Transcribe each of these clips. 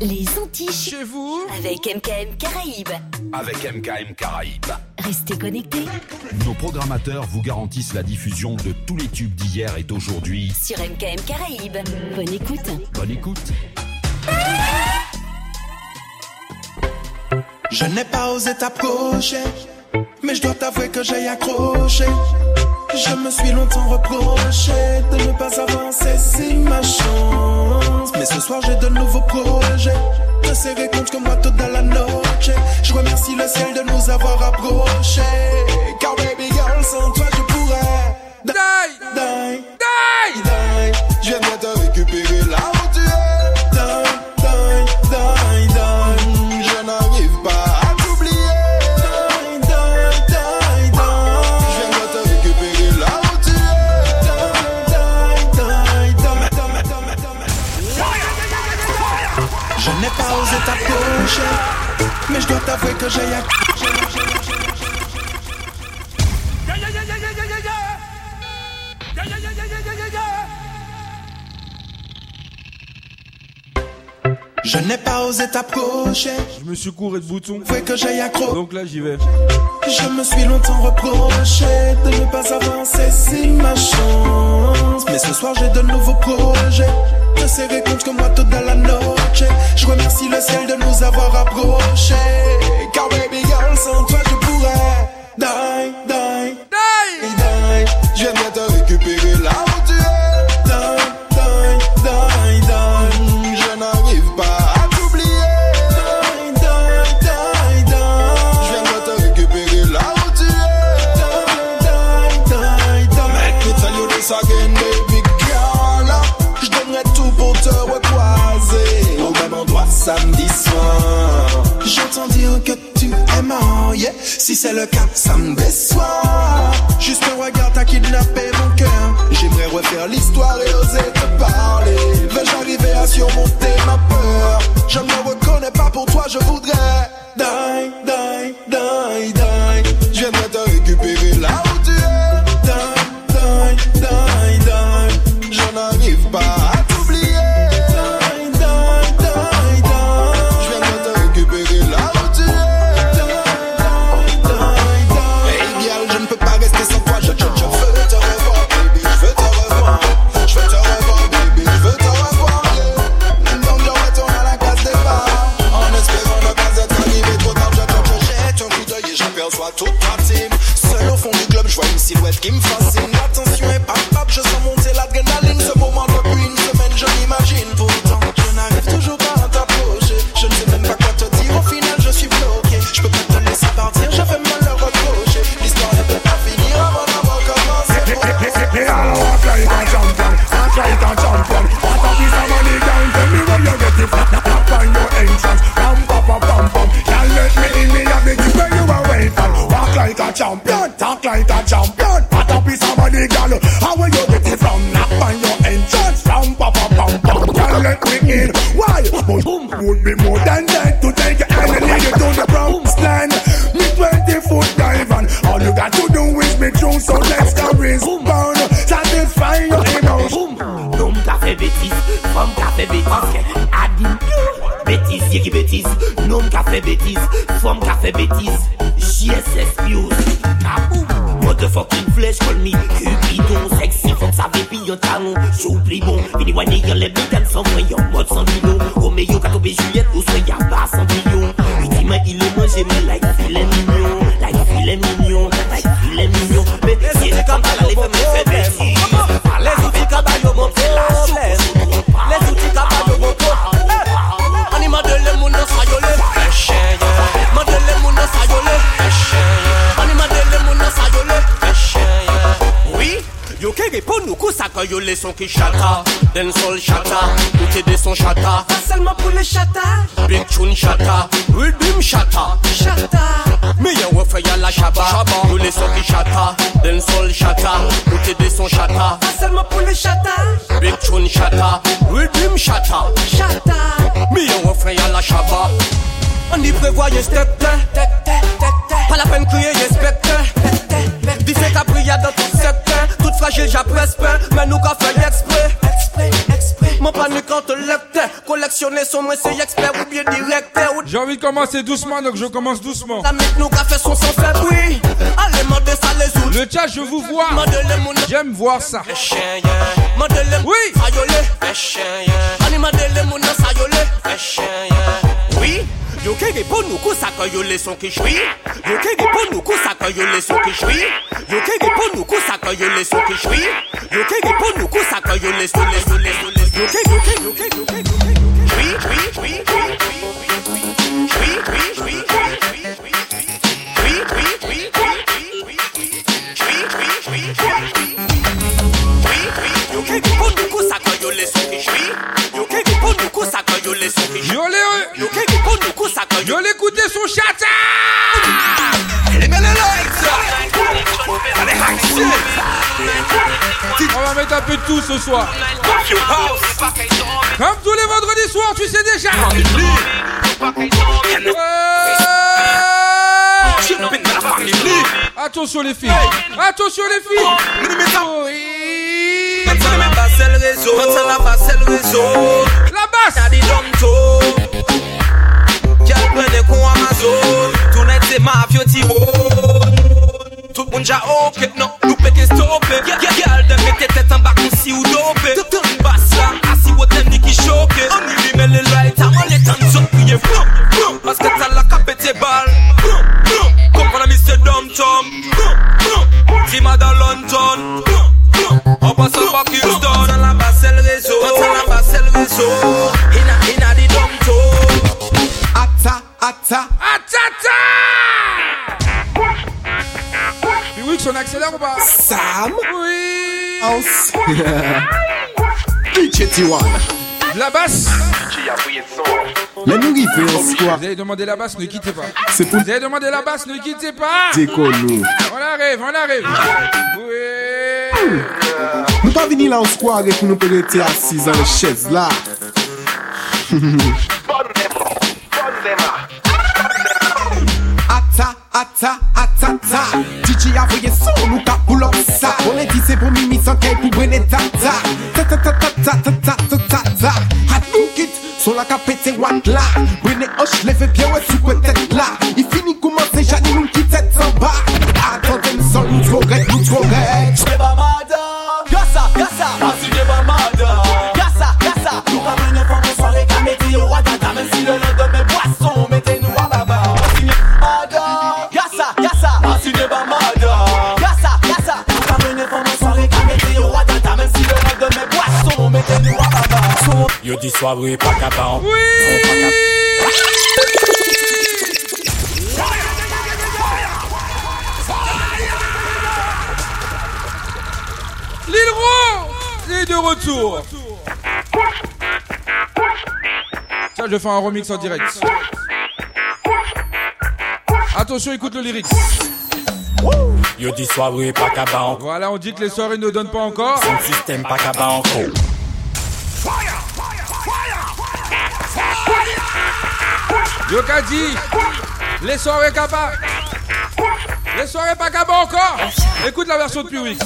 Les Antilles. Chez vous Avec MKM Caraïbes. Avec MKM Caraïbes. Restez connectés. Nos programmateurs vous garantissent la diffusion de tous les tubes d'hier et d'aujourd'hui. Sur MKM Caraïbes. Bonne écoute. Bonne écoute. Je n'ai pas osé t'approcher, mais je dois t'avouer que j'ai accroché. Je me suis longtemps reproché de ne pas avancer si ma chance. Mais ce soir j'ai de nouveaux projets. De serrer compte comme moi toute la noche. Je remercie le ciel de nous avoir approchés. Car baby girl, sans toi je pourrais. Die, die, die, die. Je viens te wiesz, gotowy, że jak... Je n'ai pas osé t'approcher, Je me suis couré de boutons. fait que j'ai accro. Donc là, j'y vais. Je me suis longtemps reproché de ne pas avancer si ma chance. Mais ce soir j'ai de nouveaux projets. De serrer comme moi toute la noche. Je remercie le ciel de nous avoir approchés. Car baby girl, sans toi je pourrais die, die, Si c'est le cas, ça me déçoit. Juste un regard t'a kidnappé mon cœur. J'aimerais refaire l'histoire et oser te parler. Vais-je arriver à surmonter ma peur? Je ne me reconnais pas pour toi, je voudrais. Die, die, die. Silhouette qui me fascine. L'attention est palpable, je sens monter l'adrénaline. Ce moment depuis une semaine, je l'imagine. Pourtant, je n'arrive toujours pas à t'approcher. Je ne sais même pas quoi te dire. Au final, je suis bloqué. Je peux pas te laisser partir, je vais me le reprocher. L'histoire ne peut pas finir avant d'avoir commencé. Walk like a champion, walk like a champion. A piece of money. Tell me where in, me where you. Walk like a champion, talk like a champion. What a piece of money, girl. How where you get it from? Knock on your entrance, ram pa pa pam pam. Can't let me in. Why? But would be more than that to take your hand and lead you to the promised land. Me 20 foot dive and all you got to do is be true. So let's go respond. Satisfy your emotions. Nom ka fe betis, fom ka fe betis Adim, betis, ye ki betis Nom ka fe betis, fom ka fe betis JSS Muse, kaboum Motherfucking flesh call me? Cupidon Sexy fok sa vepi yon talon. Chou pli bon, vini wane yon lebi Ten san mwen yon mod san milo Romeo ka tobe Juliette ou swen yon bas san milo Iti men ilo mwen jeme like filen mignon Like filen mignon, like filen mignon Mè se kam ta la le fèmè fè betis quand yo les sons qui chata Den sol chata, tout est des sons chata. Pas seulement pour les chatas, Big tune chata, rhythm chata. Chatas. Me yon refrain y'a la chaba Nous les sons qui chata, den sol chata Tout est des sons chata. Pas seulement pour les chatas, Big tune chata, rhythm chata. Chatas. Me yon refrain y'a la chaba. On y prévoyait step Pas la peine crier inspecteur Di se ka priya tout sekten Tout fragil ja prespen Men nou ka fey ekspre Ekspre, ekspre Mwen panik an te lepte Koleksyonne son mwen se ekspre ou bien direkte J'ai envie de commencer doucement donc je commence doucement. Nou ka fey son son fey boui Ale mande sa le zout Le tchat je vous vois. J'aime voir ça. Oui. Oui. Yo kege pou nou kousa kan yo leson ki chwi Yo kege pou nou kousa kan yo leson ki chwi Yo kege pou nou kousa kan yo leson ki chwi Yo kege pou nou kousa kan yo leson leson leson leson Yo kege yo kege yo kege yo kege yo kege Chwi chwi chwi chwi chwi yo l'écoutais son chat. On va mettre un peu de tout ce soir. Comme tous les vendredis soirs, tu sais déjà. Ouais. Attention les filles. Attention les filles. Oh. La basse. pren de kon Amazon Tounen se mafyo ti roun Tout moun ja oket nan Nou peke stope Gyal de mette tet an bak moun si ou dope. Bas la asi wotem ni ki choke. An li men le light Aman le tan zot priye Paske tal la kapete bal. Kompon a Mr. Dom Tom. Tima da London. An pasan pa Kingston An la basel rezo. An la basel rezo. Atata. Puis oui, on accélère ou pas? Sam, Oui. House? DJ T1. La basse? Nous river en Vous avez demandé la basse, ne quittez pas. c'est pour Vous avez demandé la basse, ne quittez pas. déco nous. On arrive, on arrive. Oui. Nous pas venir là en avec nous pour rester assis dans les chaises là. ata, ata, ta DJ a voye son ou ka pull up sa O le di se pou mimi san kay pou brene ta ta. Ta ta ta ta ta ta ta ta ta ta. Hat nou kit, son la ka pete wak la Brene hosh leve pye we sou kwe soirée pa kaban L'île Rose est de retour. Tiens, je fais un remix en direct. Attention, écoute le lyrics. Yo di soirée pa kaban Voilà, on dit que les soirées ne donnent pas encore. Son système pa kaban encore Yo ka di, le soirée ka pa Le soirée pa ka la version de Piwix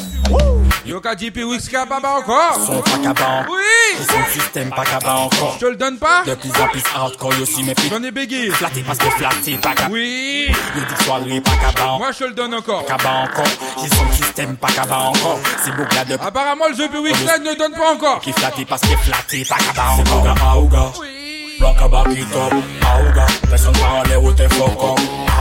Yo ka di Piwix ka pa ba ankor Son Oui. Et son système pa ka ba ankor Je te le donne pas. De plus en plus hardcore yo si méfie J'en ai bégué Flatté parce que flatté pas ka Oui. Yo dit soirée pa Moi je te le donne encore. Ka encore. J'ai son système pa ka ba ankor C'est beau de Apparemment le jeu Piwix ne donne pas encore. Qui flatté parce que flatté pa ka ba ankor C'est beau gars Rock a back it up Auga Personne l'air ou t'es fuck up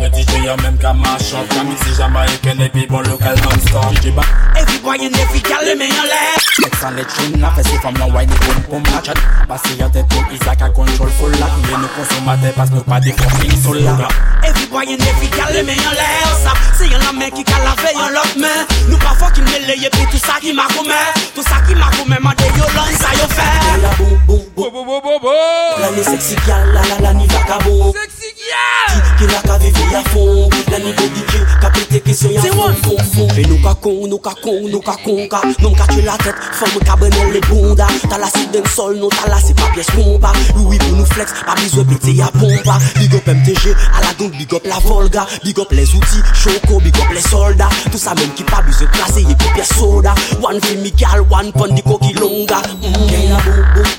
Le DJ y'a même qu'à La jamaïcaine et puis bon local non-stop. DJ ba Every boy and every gal let me on left Sex and the tune La fesse from non wine boom boom hatchet Passé y'a tout Isaac a control full Il est nous consommateurs parce nous pas des fucking soul là. Every boy and every gal let me on left Ça, c'est y'en a mec qui ca laver y'en l'autre main Nous pas fucking mêlé et puis tout ça qui m'a commis Tout ça qui m'a commis M'a des yolons ça y'en fait. La boum boum boum Bo bo bo bo bo. La ni sexy gal la la la ni vagabond. Sexy Yeah! Qui n'a qu'à vivre à fond, la nuit de DJ, qu'a pété question à fond, fond, fond. Et nous qu'a con, nous qu'a con, nous qu'a con, qu'a, nous qu'a tué la tête, femme qu'a brené les bondas. T'as la cible d'un sol, non, t'as la c'est pas pièce compa. Louis pour nous flex, pas besoin pété à pompa. Big up MTG, à la gang, big up la Volga, big up les outils, choco, big up les soldats. Tout ça même qui pas besoin de classer, y'a qu'une pièce soda. One Vimical, one Pondico qui longa. Mmh.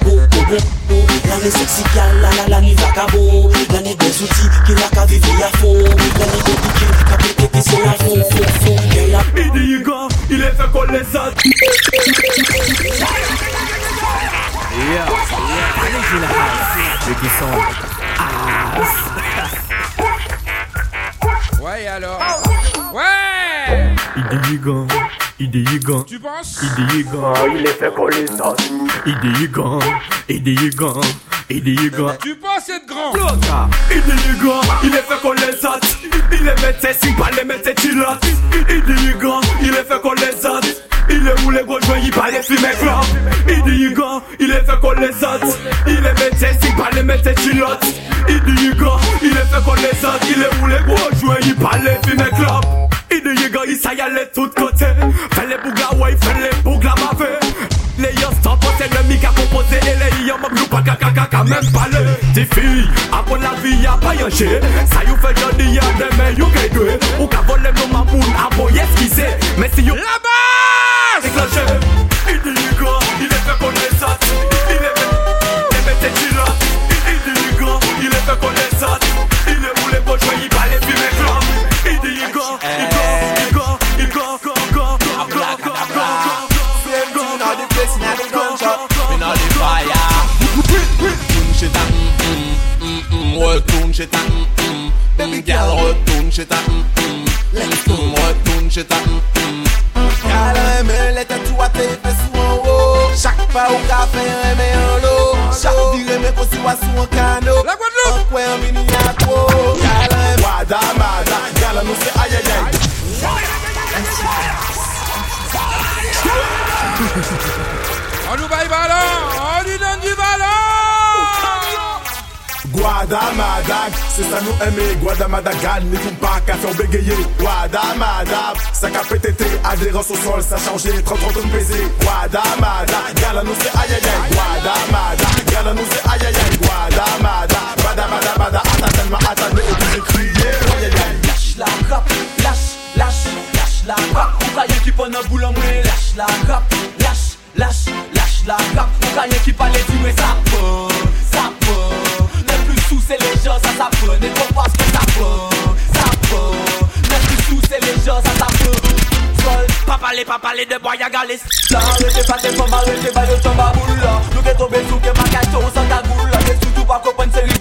La nuit sexy, la, la, la nuit vacabon, la nuit des outils outils, qui la ka vive à fond L'année compliquée, ka pété qui sont à fond, fond, fond Gain la Il dit gars, il est fait qu'on les a Ouais, alors Ouais dit gars Tu penses Il il est fait Il il gars Il dit gars Tu penses être grand Il dit gars, il est fait qu'on les a Il est médecin, si pas les médecins Il il est fait qu'on les a il est où les gros joints, il parle fumer club Il dit gars, il est fait qu'on les a Il est médecin, si pas les médecins chilotes Il dit gars, il est fait qu'on les a Il est où les gros joints, il parle fumer club Ideye ga yisa yale tout kote Fele bouga woy, fele bouga mave Le yon stan pose, le mi ka kompose E le yon mok nou pa kaka kaka men pale Ti fi, apon la vi ya pa yon che Sa yon fe jodi yon demen yon kredwe Ou ka vole mou mamoun, apon yes ki se Men si yon... chez ta, mm, mm, baby girl, retourne chez ta, mm, mm, mm, retourne chez ta. Gal reme, les à tes fesses sous en haut. Chaque pas au café, en l'eau. Chaque vie s'y voit sous un canot. La Guadeloupe Un coin, un mini. Gal wada, mada, gal nous c'est aïe aïe aïe. On nous baille ballon On lui donne du ballon Guadamadag, c'est ça nous aimer Guadamadagan, n'écoute pas qu'à faire bégayer. Guadamadag, ça qu'a pétété Adhérence au sol, ça changé. 30 30 de baiser Guadamadag, gala nous c'est aïe aïe aïe. Guadamadag, gala nous c'est aïe aïe aïe. Guadamadag, bada bada bada. Attends tellement, attends, mais obligé de crier. Aïe Lâche la rap, lâche, lâche, lâche la rap. Ou ka yon ki pon nan boule mwen Lâche la rap, lâche, lâche, lâche la rap. Ou ka yon ki pale di mwen sa peut, ça c'est les gens, ça s'apprend. Et qu'on pense que ça prend, ça prend. Même si sous, c'est les gens, ça s'apprend. Sol, pas parler, pas parler de boy, y'a galé. Là, arrêtez pas tes femmes, arrêtez pas de tomber à boule. Nous, qu'est tombé sous, qu'est ma cache, on s'en tagoule. Mais surtout pas qu'on prenne série.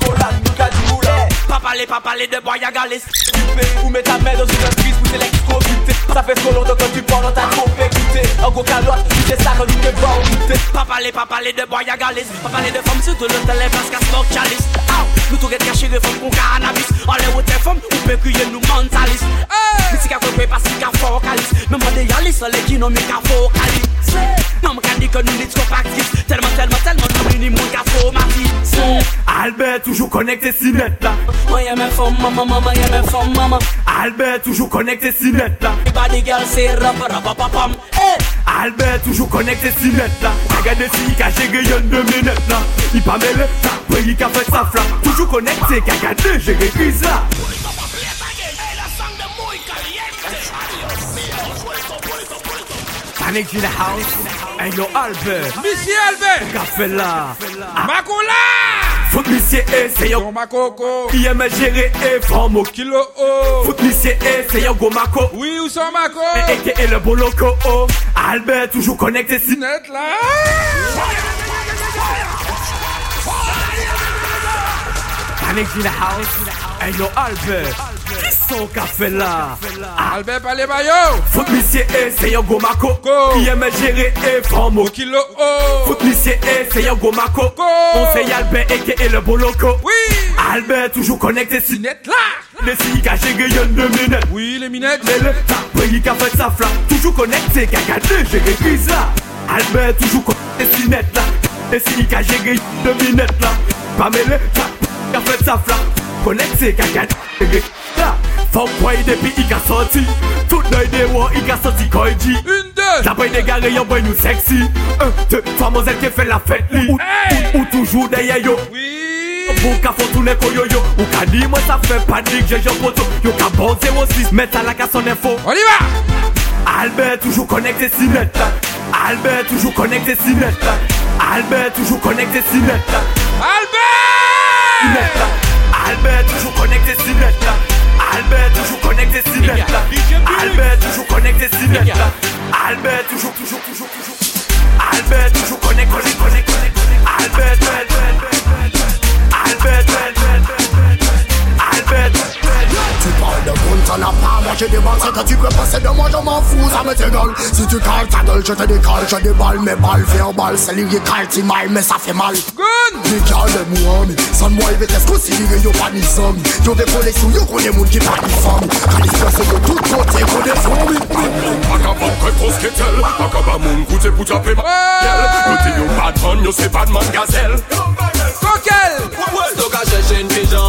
Parler, pas parler de boy à galis Tu fais ou mets ta main dans une prise pour Ça fait trop longtemps que tu parles, on t'a trop écouté En gros calotte, tu sais ça quand tu te vois Pas parler, pas parler de Pas parler de femmes sur tout le téléphone parce qu'à smoke chalice Ow, Nous tout get caché de femmes pour cannabis. On les où tes femmes, ou peut crier nous mentaliste Mais si qu'à quoi pas si qu'à focalise Même moi des yalis, on les qui mais qu'à focalise Non mais dit que nous n'y trop actifs Tellement, tellement, tellement, nous n'y moins qu'à focalise Albert toujours connecté si net là Moi y'a mes femmes, maman, maman, y'a mes femmes, maman Albert toujours connecté si net là. Everybody girl say rap, rap, rap, rap, rap. Eh. Albert toujours connecté si net là. Regarde si qu'a géré y'en deux minutes là. Il pas mêlé, ça qu'a fait sa flamme. Toujours connecté, qu'a gardé, géré crise là Panic in the house. Hey yo Albert. Monsieur Albert. Qu'a fait là. Makoula Monsieur essaye Ton Makoko. Il aime gérer et Kilo O. Faut que monsieur essaye go mako. Oui ou sans Mako? Et le boloko oh Albert toujours connecté si Net là. Panic in the house. Hey yo Albert Qui qu'a fait là Albert Palais Bayo. Que monsieur essaye go mako Go. Il aime gérer et forme Kilo O Faut que monsieur essaye go mako Go. On sait Albert et le boloko Oui. Albert toujours connecté si Net là. Les filles qu'a géré y'en deux minutes. Oui les minettes. Mais le tape, il a fait sa flamme. Toujours connecté, qu'a gardé, j'ai repris ça Albert toujours connecté, si net là. Et si qu'a géré deux minutes là. Pas mêlé, tape, il a fait sa flamme. Connecté, qu'a gardé, j'ai repris Fompway depi i ka soti Tout noy dewa i ka soti koy di La boy degare yon boy nou seksi Un, deux, fwa mozel ke fe la fet li Ou toujou deye yo. Ou ka fon yo Ou ka di mwen sa fe panik je poto Yo bon metal la ka info. On y Albert toujou konekte si net Albert toujou konekte si net Albert toujou konekte si net Albert! Albert toujou konekte si net Albert toujours connecté si net là Albert toujours connecté si net là Albert toujours toujours toujours toujours Albert toujours connecté connecté connecté Albert Albert Albert Albert Albert de compte, t'en as pas, moi j'ai des balles, ce que tu peux passer de moi, je m'en fous, ça me t'égale. Si tu cales ta gueule, je te décale, je déballe mes balles verbales, c'est lyrical, t'y mal, mais ça fait mal. Gun! Décale moi, mais sans moi, il va t'être considéré, yo pas ni somme. Yo des collés sous, yo connais moun qui pas ni femme. Quand ils passent de tout côté, qu'on est fou, Akaba kwe prosketel, akaba moun koute pou trape ma gel Kote yo patron, yo se patman gazel Kokel! Wè wè, stoka chèche n'pijan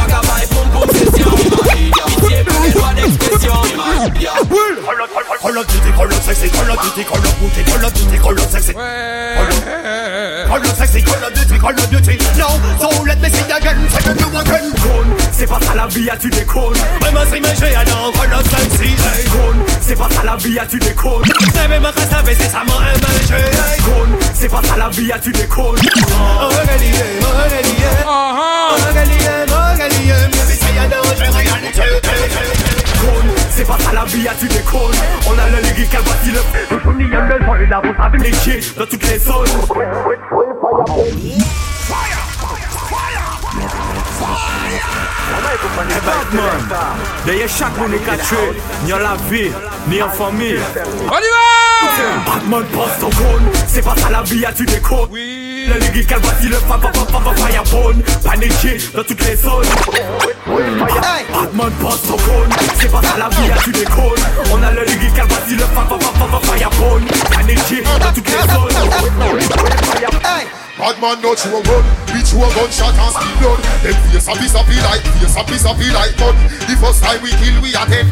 question Will Sexy, Sexy Sexy, Now, so let me again, you Con, c'est pas ça la vie, tu Sexy Con, c'est pas ça la vie, tu C'est pas ça la vie, à tu déconnes On a le légué qu'elle voici le Le premier jungle, sur la route avec les chiens dans toutes les zones eh ben, Hey Batman, derrière chaque monde est caché, ni en la vie, ni en famille. On y va! Batman passe ton cône, c'est pas ça la vie, tu déconnes. Oui. La ligue calvati, le fa fa fa fa firebone. Paniqué dans toutes les zones. Batman passe ton cône. C'est pas ça la vie, tu déconnes On a la ligue calvati, le fa fa fa fa fire burn Energy to the sun Hey. Bad man not sure run Bitch who a gunshot and speed blood Them face a piece of like Face a piece of like gun The first time we kill we are dead.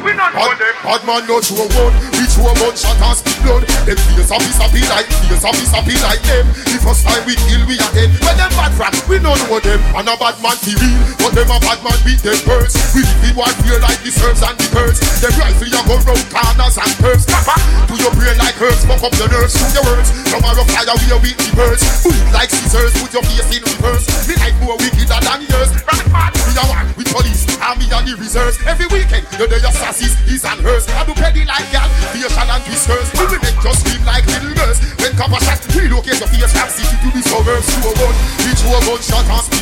Bad, bad man no show one We show one shot and spit blood Them face a piece of like face a piece of like them. The first time we kill we are dead. When them bad rat we no know them. And a bad man be real But them a bad man beat them birds We live in one real like the serves and the birds Them rifle a go round corners and curves back to your brain like hers. Fuck up your nerves, do your words. Tomorrow fire we are with the birds. Like scissors, put your face in reverse. Me like more wickeder than yours. Right, man. We are one with police, army and the reserves. Every weekend, you know your sassies, his and hers. I do petty like y'all, and whiskers. We will make just scream like little girls. When copper shots, relocate your fears, from city be so suburbs. Two a one, each one gunshot on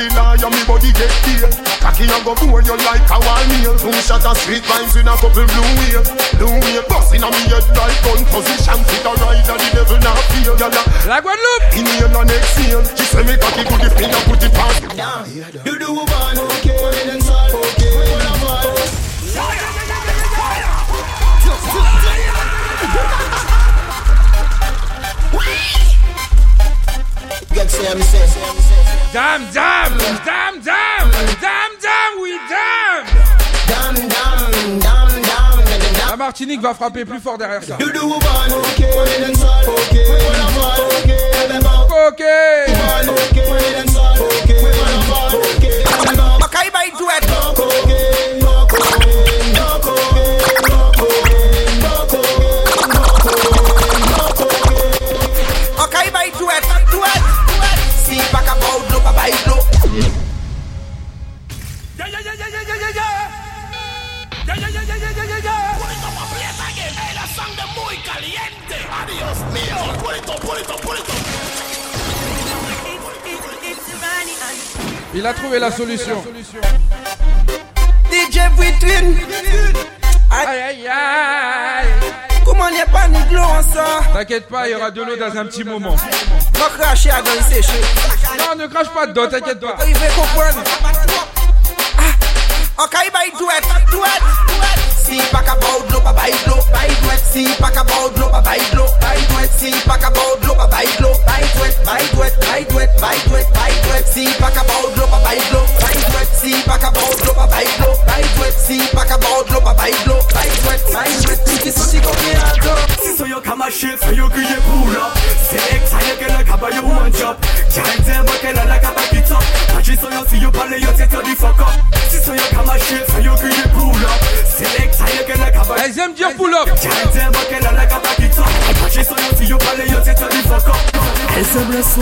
the liar, me body get killed. Cocky and go bore you like a windmill. Two shot of sweet vines in a couple blue wheel. Blue wheel busting on me head like gun position. Fit a rider, the devil not feel. Yeah, yeah. Like what look? In the end and exhale. She say me cocky good if me not put it past. Damn, you do a one, okay, then solve, okay, what a one. Get Sam, Sam, Sam, Dame, dame, dame, dame, dame, dame, oui, dame. Dame, dame, dame, dame. La Martinique va frapper plus fort derrière ça. Il a trouvé la solution. DJ Vitrin. Aïe aïe aïe. Comment il n'y a pas de glow en ça T'inquiète pas, il y aura de l'eau dans un petit moment. Va cracher à dans les Non, ne crache pas dedans, t'inquiète pas. Il veut comprendre. Ah, ok, bah, duet, duet, duet. si pa ka baudlo so Giant up fuck up so Elles aiment dire pull up. Le son,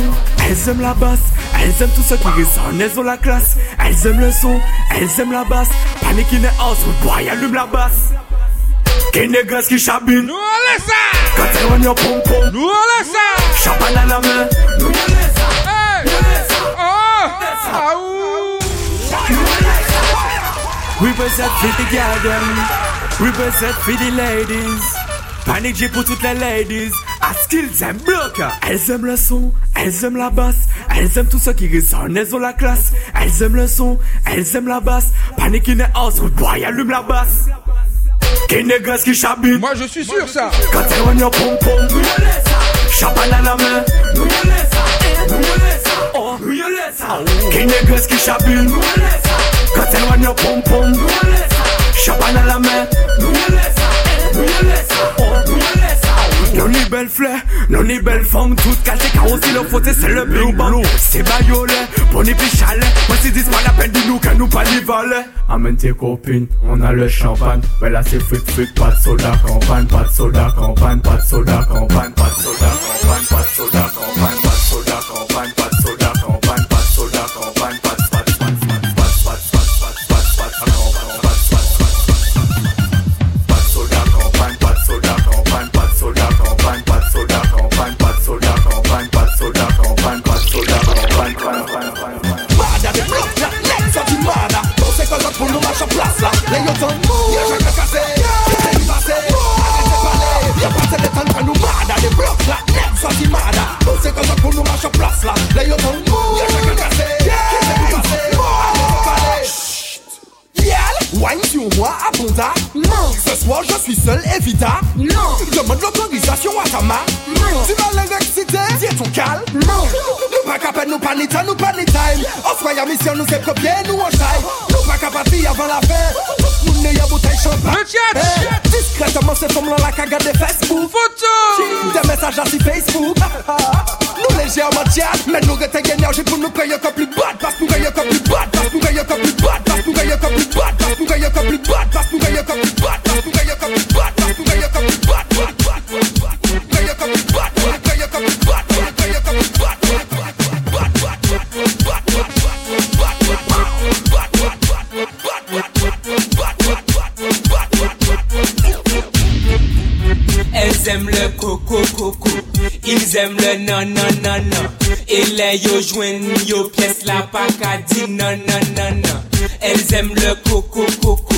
elles la basse, elles aiment tout ce qui résonne, elles la classe. Elles aiment le son, elles aiment la basse. Panique in the house, boy, allume la basse. Quel négresse qui chabine. Nous on laisse ça. Quand tu rognes au pom-pom Nous on laisse ça. Champagne à la main. Nous on laisse ça. Hey. Oh. Aouh Represent for the garden Reverse for the ladies. Panic J pour toutes les ladies. À ce qu'ils aiment bloc. Elles aiment le son, elles aiment la basse. Elles aiment tout ce qui résonne, elles ont la classe. Elles aiment le son, elles aiment la basse. Panic in the house, boy, allume la basse. Qui négocie qui chabite. Moi je suis sûr oh. oh. ça. Quand elle rogne au pom pom. Chapane à la main. Qui négocie qui chabite. Quand elle rogne au pom pom. Chapane à la main. Non ni belle fleur, non ni belle femme, toute car aussi le faute c'est le bing bang. C'est baïolé, bon moi c'est dis pas la peine de nous qu'à nous pas les. Amène tes copines, on a le champagne, ouais là c'est fric fric, pas de soda campagne, pas de soda campagne, pas de soda campagne, pas de soda campagne, pas de soda campagne. Panita nous pas les eh. time Offre ya mission nous c'est premier nous en chai Nous pas capable avant la fin Tout le monde n'est à bouteille champagne eh. Discrètement c'est comme la caga de Facebook. Photo. Des messages à Facebook. Nous légèrement tiens Mais nous retenons l'énergie pour nous payer Jèm le nan nan nan nan E le yo jwen yo ples la pakadi nan nan nan nan El zèm le koko koko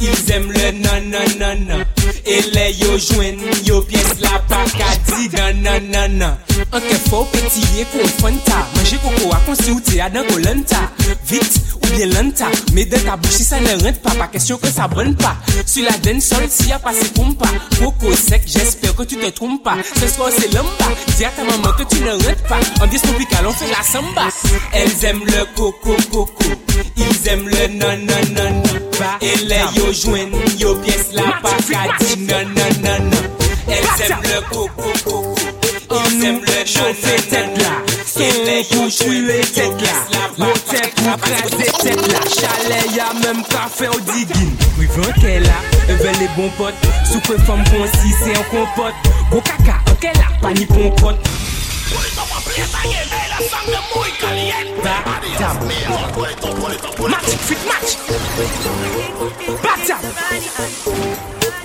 Il zèm le nan nan nan nan E le yo jwen yo ples la pakadi nan nan nan nan Anke fò petiye kou fanta Manje koko akonsi ou te adan kou lanta Vit ou bien lanta. Mede kabouchi sa ne rente pa. Pa kesyon ke sa bonne pa. Su la den sol si a pase koumpa. Koko e sek jesper ke tu te troum pa Se skor se lamba. Di a ta maman ke tu ne rente pa. Ambies tropikal on fe la samba. El zem le koko koko Ils aiment le non non non non Et les yo joignent yo pièce la pacadie non non non non Elles aiment le coco nous tête là. Son couche lui tête là. Mon tête pour craser tête là. Chalet y'a même café au digging. Oui vent qu'elle là, veut les bons potes. Soupe femme bon si c'est un compote. Gros caca, ok là, pas ni bon pote Match, fit match. Bata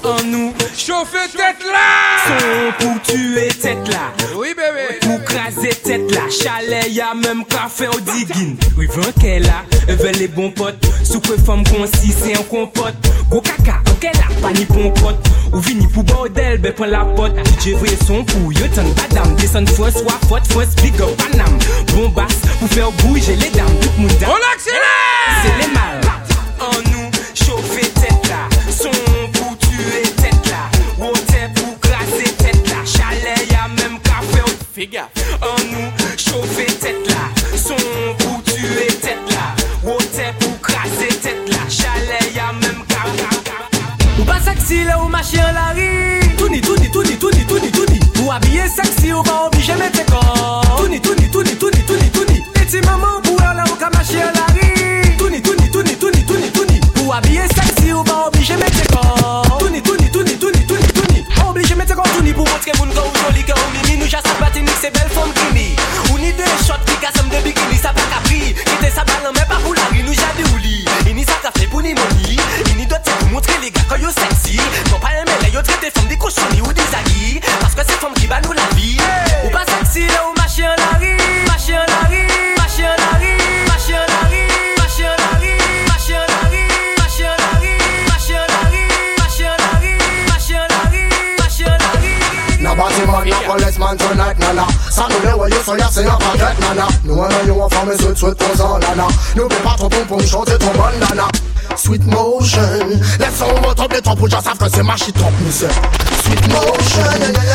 En nous chauffer tête là. Son pour tuer tête là. Oui, bébé. Pour craser tête là. Chalet, y'a même café au digging. Oui, qu'elle a, veut les bons potes. Soupe femme concis, c'est en compote. Gros caca, ok là, pas ni pompote. Ou vini pour bordel, ben prends la pote. DJ vrai son pour yo ton badam. Descend fois, soit faute, fois, big up Panam. Bon basse, pour faire bouger les dames. Tout le monde On accélère! C'est les mal. les gars. En nous, chauffer tête là, son pour tuer tête là, ou pour craser tête là, chalet y'a même car. Ou pas sexy là, ou marcher en la rue. Tout ni, tout ni, tout ni, tout ni, tout ni, tout ni. Ou habiller sexy, ou pas mettre corps. fòm gini Ou ni de shot ki kasem de bikini Sa pa kapri, kite sa balan men pa pou la ri Nou jade ou li, ini sa kafe pou ni moni Ini dote pou montre le gars yo sexy. Non pa yon mele yo trete fòm di koshoni ou di zagi Paske se fòm ki ba nou la vi Ou pa sexy le ou mache an la ri Mache an la ri, mache an la ri Mache an la man la tonight Ça nous les voyous sont yassés en paquette nana Nous on a eu un femme et sweet sweet posant nana N'oublie pas ton ton pour me chanter ton bon nana Sweet motion. Laisse-moi tomber ton pour j'en savent que c'est ma shit top monsieur Sweet motion.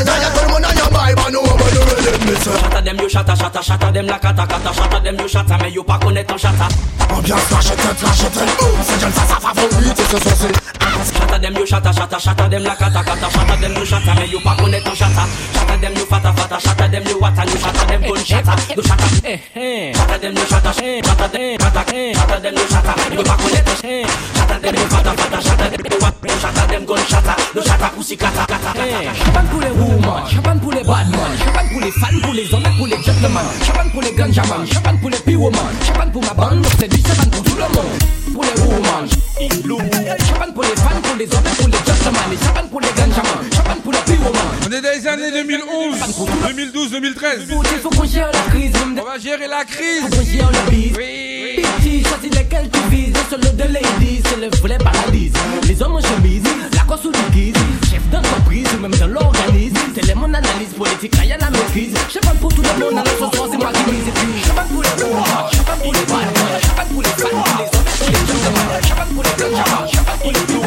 D'ailleurs tout le monde a y'a bail bah nous on va nous relever Chata dem you chata chata chata dem la kata kata Chata dem you chata mais you pas connaître ton chata Ambiance lâche tête lâche tête Ouh c'est jeune ça ça favorite c'est censé them, you shatter, shatter, shatter them like a kata kata, shatter them, you shatter me, you pack on it, shatter, shatter them, you fatter, fatter, shatter them, you water, you shatter them, gun shatter, you shatter, eh, eh. shatter them, you shatter, shatter them, shatter, shatter them, you shatter, you pack on it, shatter. Chata dem fata, fata, dem dem gon pussy kata, kata. Champagne pour les women, champagne pour les badman, champagne pour les fans, pour les hommes, pour les gentlemen, champagne pour les ganjaman, champagne pour les pyroman, champagne pour ma bande, c'est du champagne pour tout le monde. Pour les women, champagne pour les fans, pour les hommes, pour les gentlemen, et champagne pour les ganjaman, champagne pour les pyroman. On est dans les années 2011, 2012, 2013. Il faut qu'on gère la crise, On va gérer la crise. faut choisis lesquels tu vises, le de c'est le vrai paradis. Les hommes en chemise, la course guise, chef d'entreprise même dans l'organisme. C'est les mon analyse politique, rien à maîtrise. Champagne pour tout le monde, alors ce soir c'est moi qui mise. Pour les pour les badman, champagne pour les les les pour pour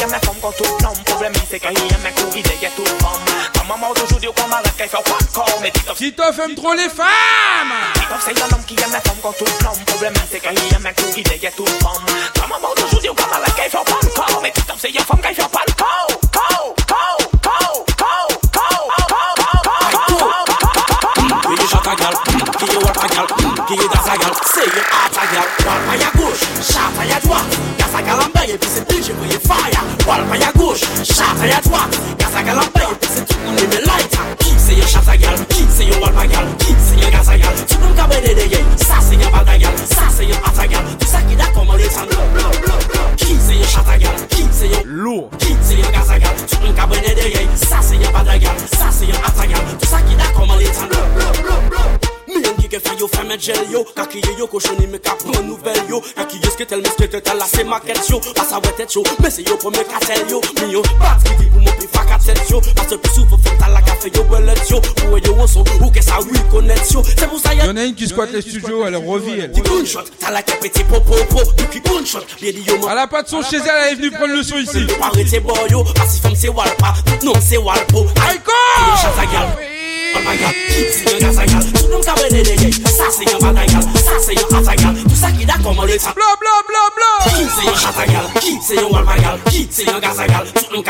se ki yeme fom kon tout nom Problem mi se ke hi yeme kou ideye tout fom Kama mou toujou di ou kama rek kay fe wak kon Me Titof Titof aime trop les femmes. Titof se yon nom ki yeme fom kon tout nom Problem mi se ke hi yeme kou ideye tout fom Kama mou toujou di ou kama rek kay fe wak kon Me Titof se yon fom kay fe wak kon Kon, kon, kon, kon, kon Qui est chata gal, qui est wata gal, qui est dasa gal, c'est une ata gal. Walpa ya gauche, chata ya droite, gasa gal en bas et puis c'est DJ pour y fire. Wal pa ya goch, chaf a ya dwak Gaza gal an bay, se tout nou nime lay Ki se ye chaf a gal, ki se ye wal pa gal Ki se ye gaza gal, tout nou kabe dede ye Sa se ye bada gal, sa se ye ata gal Tout sa ki da koman le tan Ki se ye chaf a gal, ki se ye Lou, ki se ye gaza gal Tout nou kabe dede ye, sa se ye bada gal Sa se ye ata gal, tout sa ki da koman le tan fè yo fè men gel yo. Kakiye yo koshoni me ka nouvel yo. Kakiye ske tel meske te tel la se maket yo. Pas a yo, men se yo pou me katel yo. Miyon bat ki di pou moun pi faka tet yo. Pas se pi sou pou fè tal la ka fè yo yo. Ou e yo wonson, ou ke sa wii konet yo Se pou sa Il y ya en a une qui squatte les studios, elle revit. Elle. Di gunshot, tal la ke peti po po po Pi ki gunshot, biye di yo man Elle a pas de son chez elle, elle est venue prendre le son ici. Arrêtez boyo, parce que femme c'est walpa, tout non c'est walpo. Aïko! Gazagal. Tout badagal, atagal. Tout. Bla bla bla bla! Chatagal, gazagal. Tout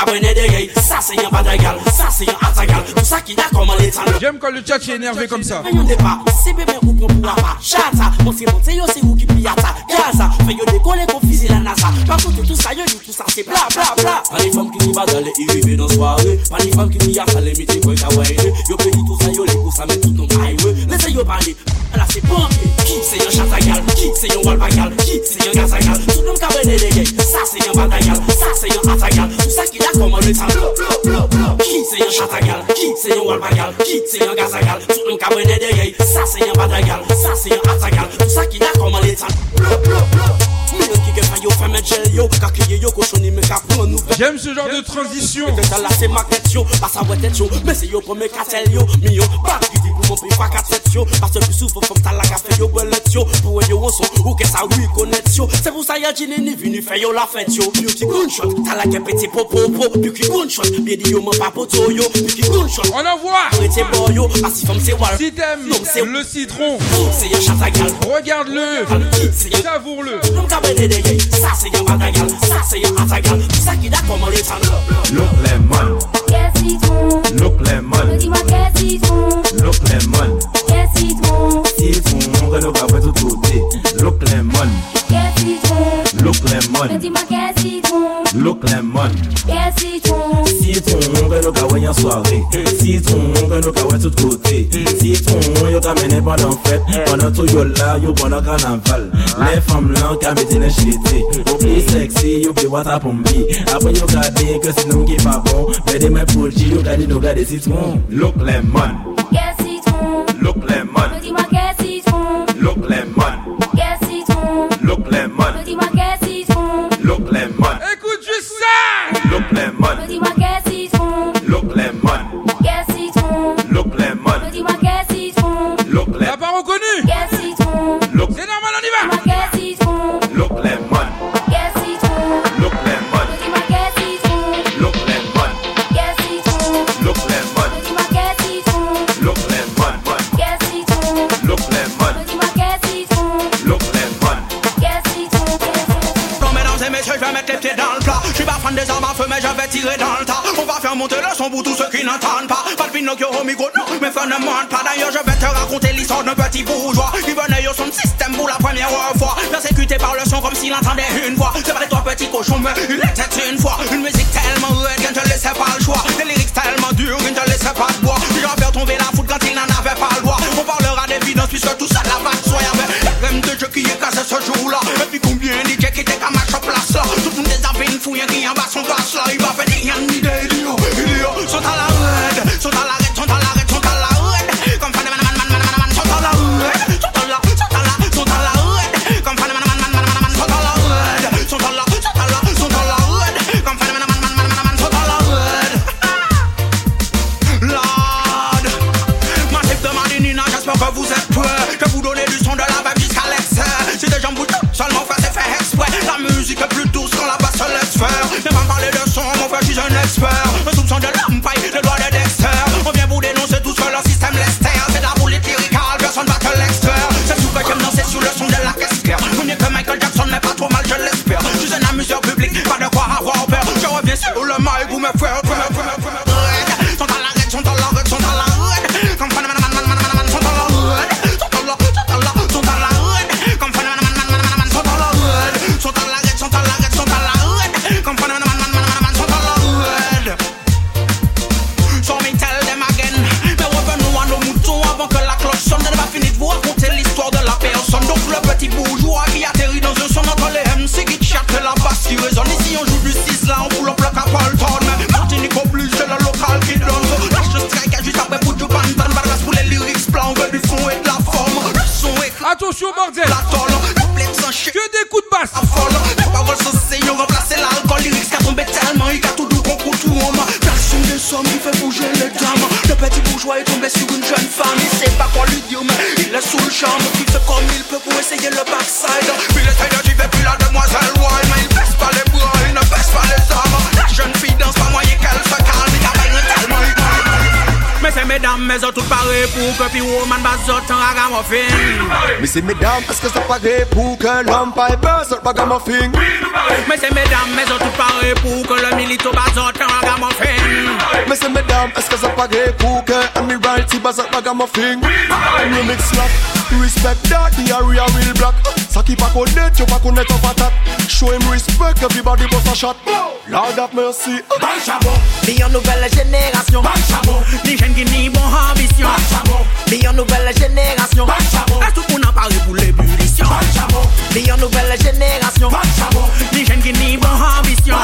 badagal, atagal. Tout. J'aime quand le chat est énervé comme ça. Yon de pa, se bebe ou kon pou apa Chata, mon se monte yo se ou ki piyata Gaza, yo dekole kon fizi la NASA tout yo di tout bla bla bla ni badale ni miti Yo pe di ça yo les kou sa met tout non highway Laisse yo c'est bon Qui c'est un chatagal, qui c'est un walbagal Qui c'est un gazagal, tout le monde cabane des gays Ça c'est un badagal, ça c'est un atagal Tout ça qui da comme le Qui c'est un chatagal, qui c'est un walbagal Qui c'est un gazagal, tout le monde cabane des gays Ça c'est un badagal, ça c'est un atagal Tout ça qui da comme le ki J'aime ce genre de transition. C'est pour mon ça ya jine ni vini fè yo la fête yo. Yo ki gunshot, ta la ke peti po po po Yo ki gunshot, biye di yo yo. Yo ki gunshot, On envoie! yo. Wal Si t'aimes c'est- le citron, regarde-le, savoure-le. Sa se yon batagal, sa se yon atagal. Sa ki da koman le tan Look le man. Citron look lemon, Dis-moi look lemon. Qu'est citron Citron, tout côté. Look lemon, Qu'est citron look lemon, Dis-moi qu'est look lemon. Qu'est citron Citron, pas en soirée. Citron, que nous pas tout côté. Citron, yo ka mené pendant fête. Pendant tout carnaval. Les femmes là, sexy. Après que nous qui pas bon. Mais des mains dire, yo ka dit nous garder citron. Look lemon, citron look lemon, Dis-moi qu'est citron look lemon, Qu'est citron look lemon, citron look lemon, Écoute juste ça! look lemon, Dis-moi qu'est citron look lemon, Qu'est citron look lemon, citron look T'as lemon, pas reconnu? Citron look. C'est normal, on y va! Pas feu, mais dans le tas. On va faire monter le son pour tous ceux qui n'entendent pas. Pas de Pinocchio au micro, non, mes fans ne mentent pas. D'ailleurs, je vais te raconter l'histoire d'un petit bourgeois qui venait au son système pour la première fois. Persécuté par le son comme s'il entendait une voix. C'est pas les trois petits cochons, mais il était une fois. Une musique tellement rude qu'il ne te laissait pas le choix. Des lyrics tellement durs qu'il ne te laissait pas de bois. J'en faire tomber la foudre quand il n'en avait pas le droit. On parlera d'évidence puisque tout ça la RM de jeu fye kaze ce jour-là, et puis combien DJ ki te a mache place là? Tout le monde est zavin fouyen ki yon bas son bas la Il va faire des yon ni de di yo, di yo, son talan puis woman bas autant ragamuffin Mais c'est mesdames est-ce que c'est pareil pour que l'homme pas épais seul ragamuffin Mais c'est mesdames mais autres pareil pour que le milito bas autant ragamuffin Mais c'est mesdames est-ce que c'est pareil pour que Admiralty bas autant ragamuffin Remix slap Respect that the area will block. Ça qui pas yo pas connaître en patate Show him respect everybody boss a shot. Lord have mercy. Bang chabot Dis nouvelle génération Bang chabot Dis jeunes qui n'y bon ambition Bang chabot Meilleure nouvelle génération. A tout moun an pare pou l'ébullition Meilleure nouvelle génération. Ni jen ki ni bon ambition.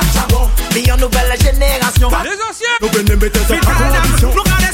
Meilleure nouvelle génération. Les anciens. Nou vene mette sa kondition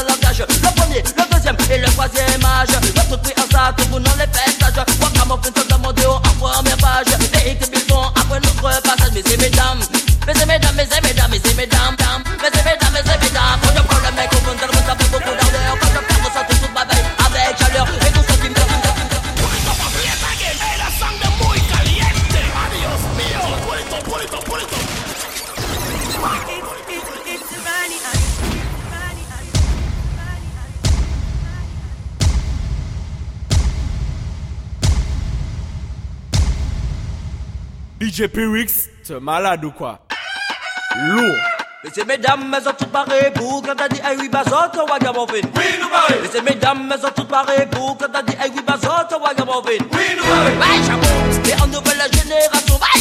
se langage Le premier, le deuxième et le troisième âge. Notre tri en ça, tout le monde les fait sage Moi, comme on fait, JP malade ou quoi? Lourd mesdames, mes autres pour quand oui bazot, on va. Oui, nous. Laissez mesdames, mes autres pour quand oui bazot, on va. Oui, nous paré. Bye, en nouvelle génération, bye.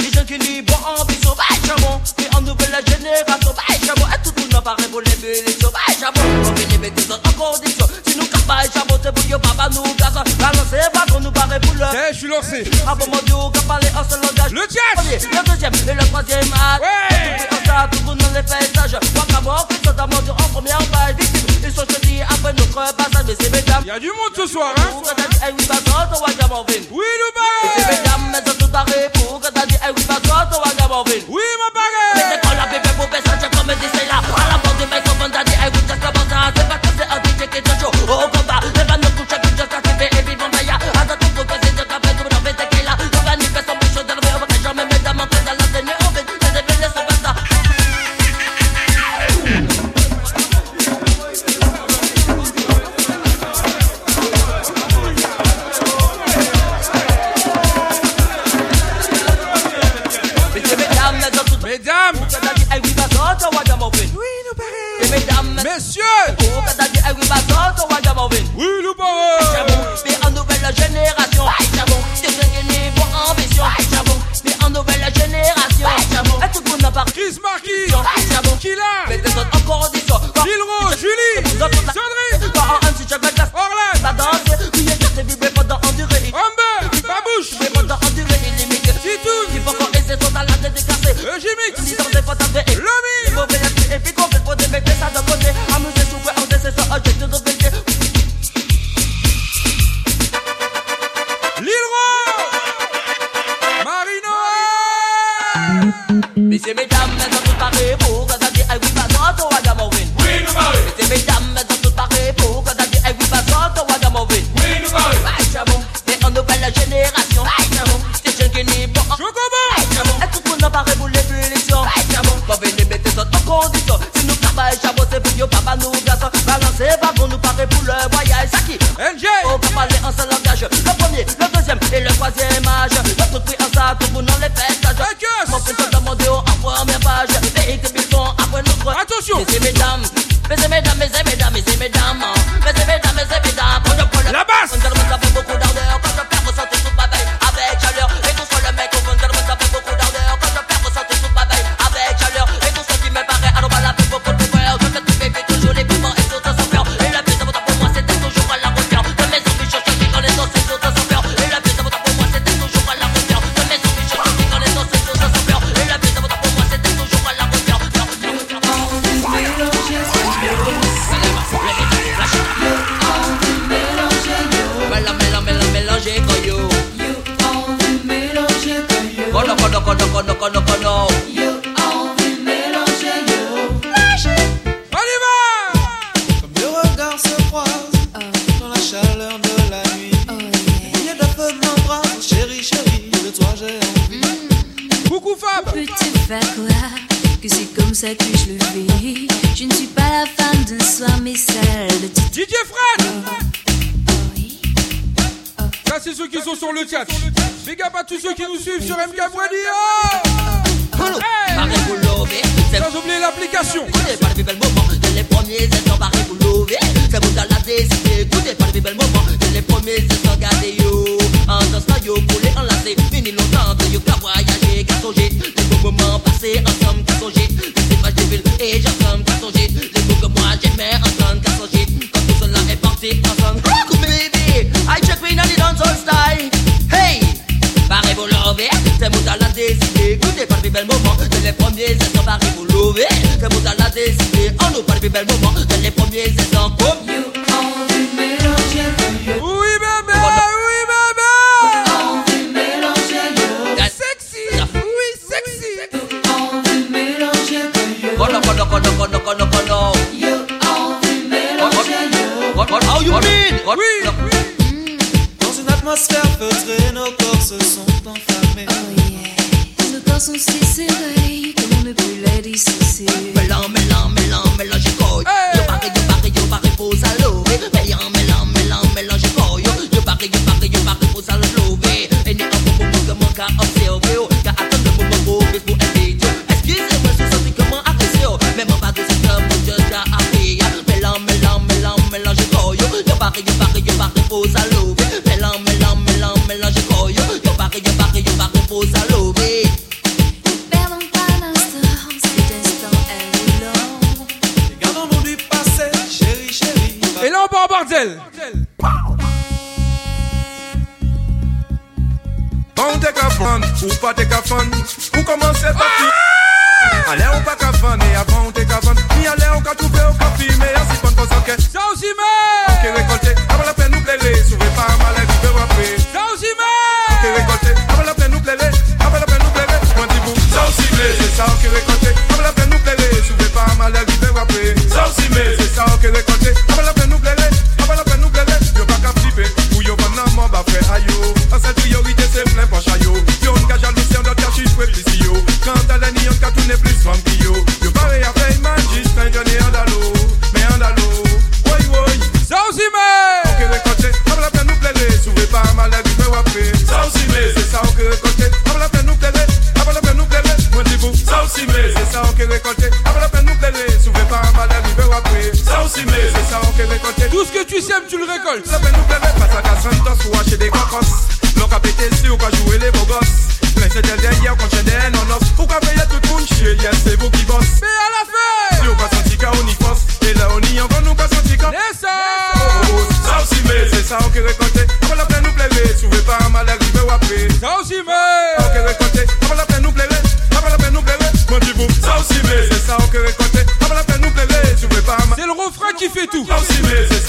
Les gens qui n'y bon ambition, bye, jabon. T'es en nouvelle génération, bye, jabon. Et tout le monde va. On finit en condition. Bah, Bye, chapote pour que papa nous casse. Balancez, wagon nous barrer pour le. Eh, je suis lancé. Ah, Avant mon dieu, qu'on parlait en seul langage. Le jazz. Le deuxième et le troisième acte. Ouais. Tout en ça, tout le monde dans les paysages. Pas mort, que ça mordu en première vague. Victime, ils sont jetés après notre passage. Mais c'est mes mesdames. Y'a du monde ce soir, hein. Eh oui, nous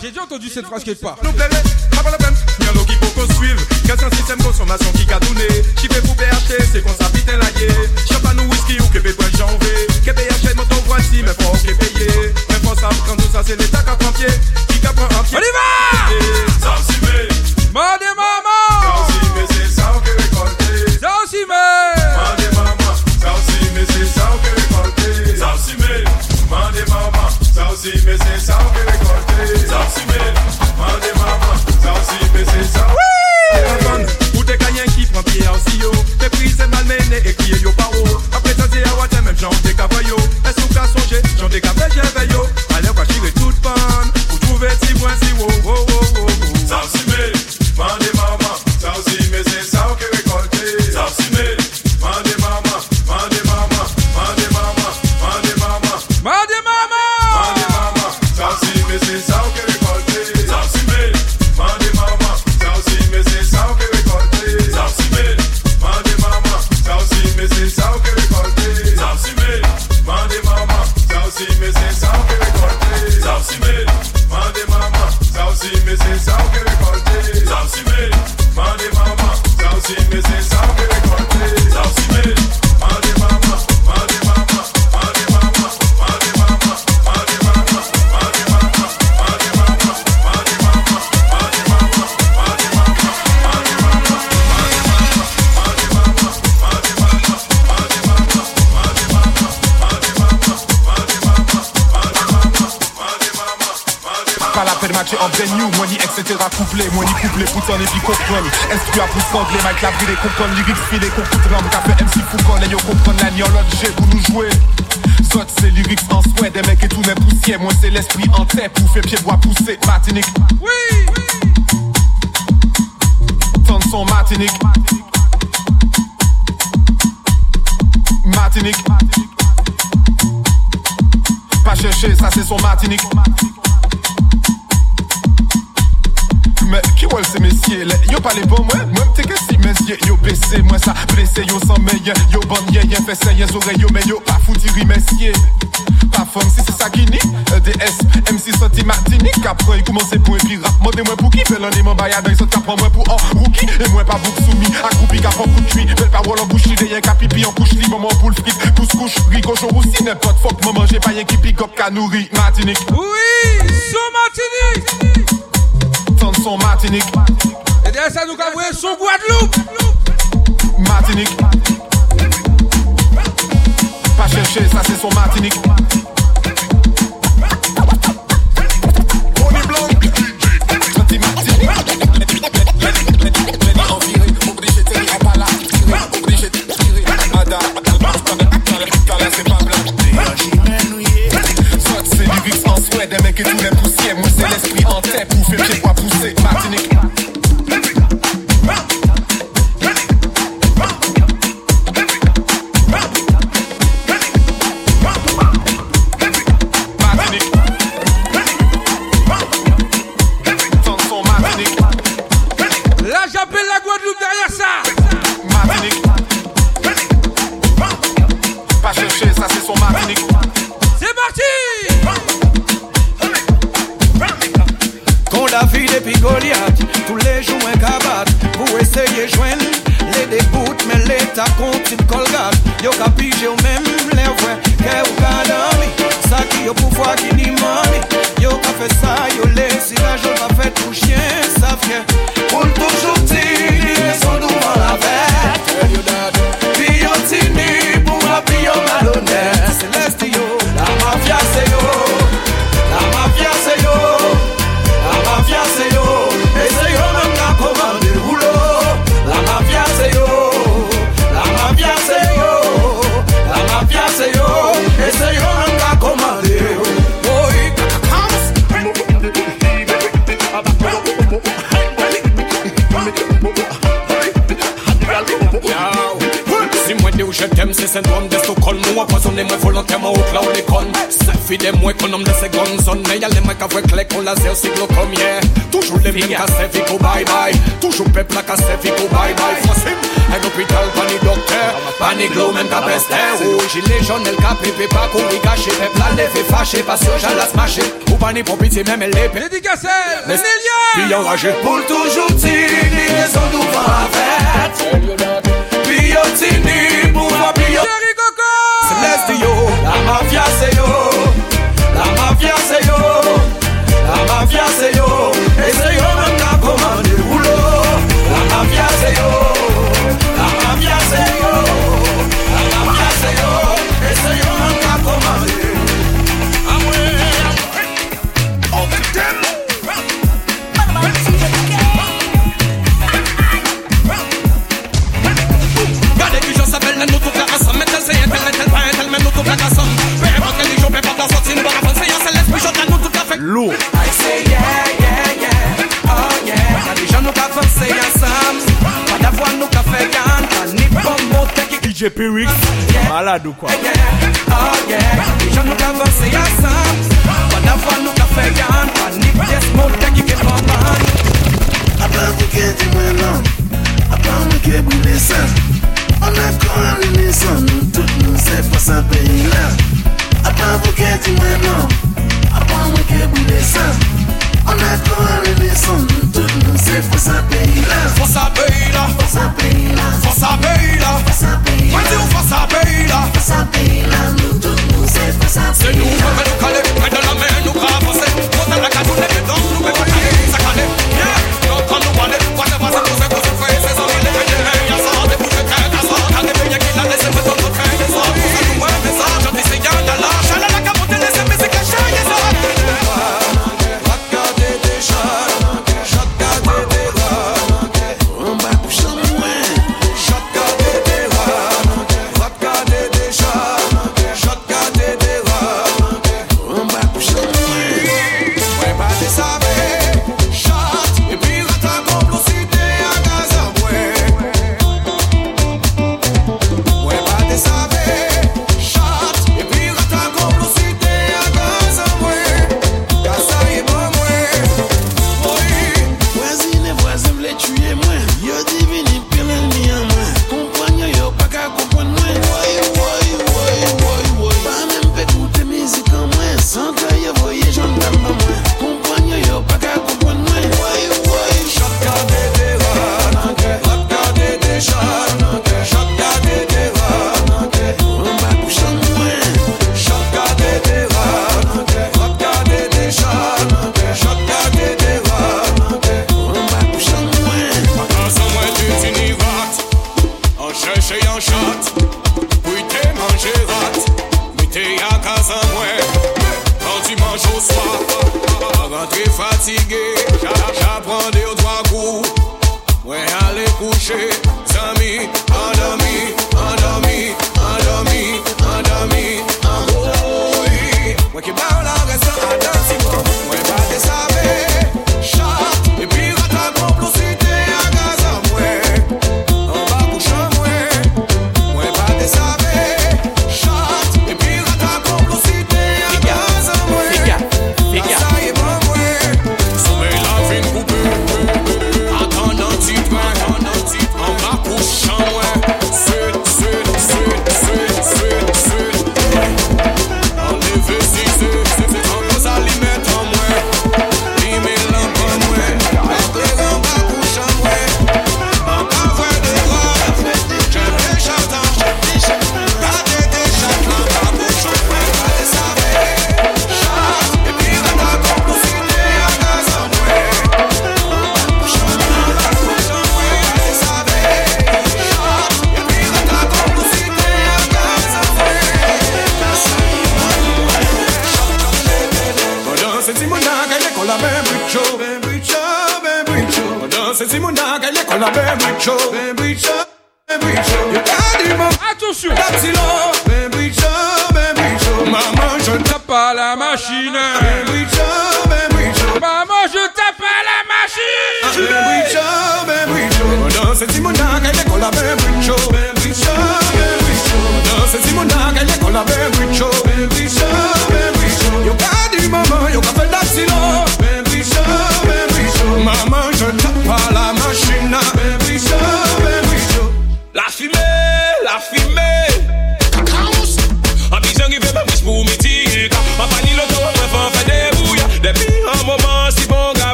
J'ai déjà entendu cette phrase quelque part. Nous plaît, pas la peine. Il y a qui faut qu'on suive. Qu'est-ce un système consommation qui cadoune? Qui fait vous BHT, c'est qu'on s'habite un laillé. Champagne ou whisky ou que bébé j'en veux. Que BHT, moto voici, mais faut qu'on payé. Mais pour ça, quand tout ça, c'est l'état qu'à pied. Qui qu'à prendre un pied. On y va! Matché en new, moi ni etc. couplé, moi ni couplé, put en épi comprendre. Instru à pouce anglais, Mike la brille, comprendre, lyrics filés, coûte rame, café MC Foucault, les yo comprendre la l'autre j'ai pour nous jouer. Zot c'est lyrics en souhait, des mecs et tout n'est poussière, moi c'est l'esprit en tête, pour faire pied bois pousser, Martinique. Oui! Ton son Martinique. Martinique. Pas chercher, ça c'est son Martinique. Ouais c'est messieurs là Yo pas les bons moi Moi m'te que si messieurs Yo baissé moi ça blessé yo sans meilleur Yo bon yé yé ça yé oreilles yo Mais yo pas foutu messieurs. Pas fun si c'est ça qui nie EDS MC sorti Martinique Après il commence pour un pirate Mandez-moi pour qui fait l'année mon baillard Ils sont prend moi pour un rookie Et moi pas beaucoup soumis Accroupi qu'à prend coup de Belle parole en bouche L'idée y'a qu'à pipi en couche libre Mon poule frite Pousse couche Ricochon aussi N'importe fuck Maman j'ai pas y'a qui pick up Qu'à nourrir Martinique. Oui Sur Martinique son Martinique. Et derrière ça nous avons son Guadeloupe. Martinique. Pas chercher, ça c'est son Martinique Là j'appelle la Guadeloupe derrière ça Martinique Pas chercher, ça c'est son Martinique C'est parti Quand David et Goliath, tous les jours un cabat pour essayer de joindre les déboutes, mais l'État continue colgate. Yo capige au même les vrais, que ou kadami. Ça qui yo pouvoir qui ni money. Yo fait ça, yo laisse la joie pas fait tout chien, c'est syndrome de Stockholm. Nous empoisonner moi volontairement connes. C'est fidèle moi économe de secondes Zone mais y'a les mecs avec clé qu'on laser yeah Toujours les mêmes cassés Vico bye bye. Toujours peuple à casser Vico bye bye. Facile Un hôpital pas ni docteur Pas ni glow même qu'à pester. Oh gilet jaune cap pépé pas courir caché Peuple à lever fâché Pas sûr j'allais se Ou pas ni Dédicacé enragé pour toujours tirer les ondes devant la fête. Yo bless to you. I'm a fiancé, yo. Lourd. I say yeah, yeah, yeah, oh yeah. Sa dijan nou ka fonse yansam. Pa davwan nou ka fe yan. Pa ni pon mote ki... DJ Pyrrhic, malade ou kwa? Yeah, oh yeah. Sa dijan nou ka fonse yansam. Pa davwan nou ka fe yan. Pa ni pon mote ki ke pon man. Apan mwen ke di mwen lan. Apan mwen ke bwile san. On akon an lini san. Nou tout nou se pa sa peyi la. Apan mwen ke di mwen lan. on ne que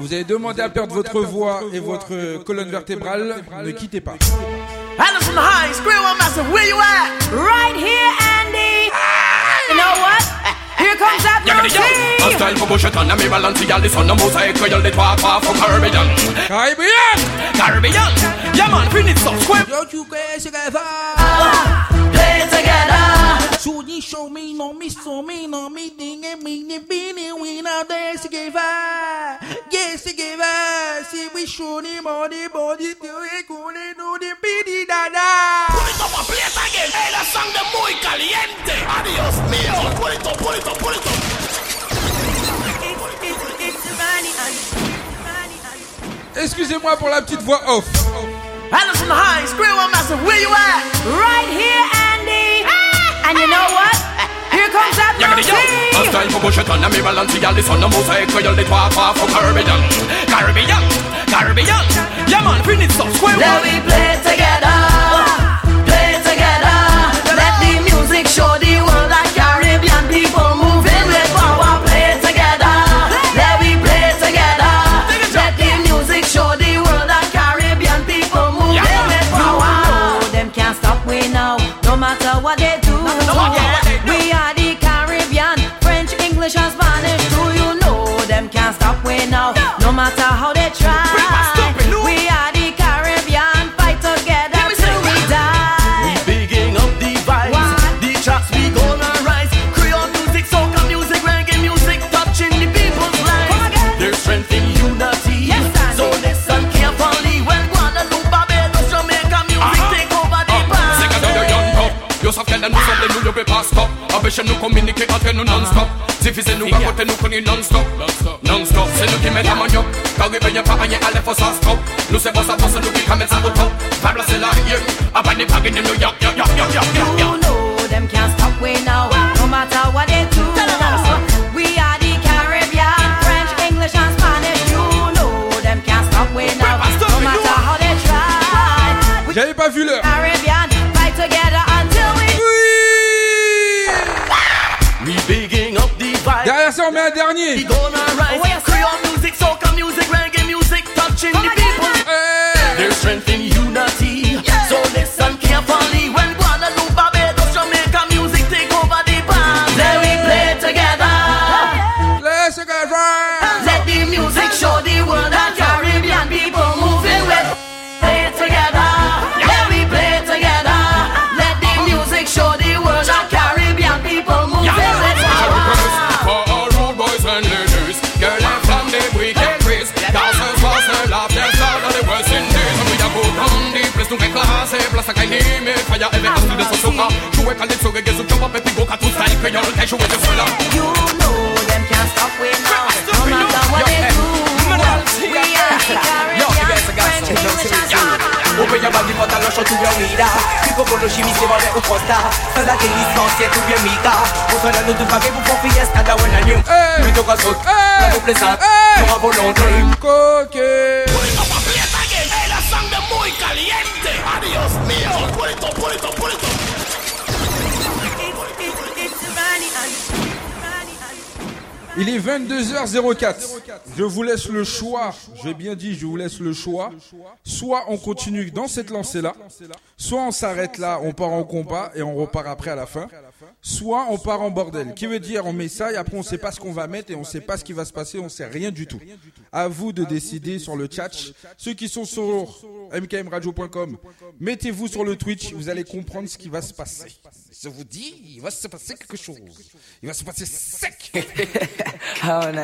Vous avez demandé à perdre votre voix et votre colonne vertébrale, ne quittez pas. Madison Hines, Grandma massive. where you at? Right here, Andy. you know what? Here comes that routine. A style for Bushett and a me Balenciaga, the son of Mosaic, where you'll the far far from Caribbean. Caribbean! Caribbean! Yeah, man, finish some square. Yo, you guys together. Play together. So you show me, no me so me, no me, ding, me, ding, me, ding, we now dance together. Yeah see we show the money, cool and the pity dada. Pull it up a place again. Hey, that song the muy caliente. Adios mío. Pull it up, pull it up, pull it up. Excusez-moi pour la petite voix off. Anderson where you at? Right here, Andy. And you know what? Here comes that Yeah, me the young. A style for it on me balance. Y'all listen to mosaic. Y'all the twelve for Caribbean. Caribbean. Caribbean. Yeah, man, finish up. Square Let we play together, play together. Let the music show the can't stop we now, no matter how they try? We are the Caribbean, fight together till we die. We bigging up the vibes, the tracks we gonna rise. Creole music, soca music, reggae music, touching the people's lives. There's strength in unity. so listen carefully when Guadeloupe, Barbados, Jamaica music take over the C'est quand band. on young top Yo savent qu'elle nous semble nous lever pas stop Empêchez nous communiquer entre nous non-stop. Diffusez nous raconter nous connaît non-stop. Non-stop. C'est nous qui mettons manioc Caribéen pas rien à l'effort ça stop Nous c'est pas ça pour nous qui camène ça au top. La rien Abba ni pas gagner nous yap yap yap yap yap yap You know them can't stop we now, no matter what they do. We are the Caribbean, French, English, and Spanish. You know them can't stop we now, no matter how they try. J'avais pas vu l'heure. Vibes. Derrière ça, on met un dernier. We gonna rise. Creole music, soca music, reggae music, touching the people. There's strength in unity. So listen carefully ça ah, you know them can't stop we now no matter what they do we are carrying yo yes i got some Open your body for talent, tu bien mira Pico con los chimis, lleva de un costa. Sada que licencia, tu bien mica Usa nous tu pagues pour faire fiesta Da buena new. Me toca sol, me complaisant Moi volonté Coquet Il est 22h04. Je vous laisse le choix. J'ai bien dit, je vous laisse le choix. Soit on continue dans cette lancée-là, soit on s'arrête là, on part en combat et on repart après à la fin. Soit on part en bordel. Qui veut dire on met ça et après on sait pas ce qu'on va mettre et on sait pas ce qui va se passer, on sait rien du tout. À vous de décider sur le chat. Ceux qui sont sur mkmradio.com, mettez-vous sur le Twitch, vous allez comprendre ce qui va se passer. Je vous dis, il va se passer quelque chose. Il va se passer sec. Oh non, non,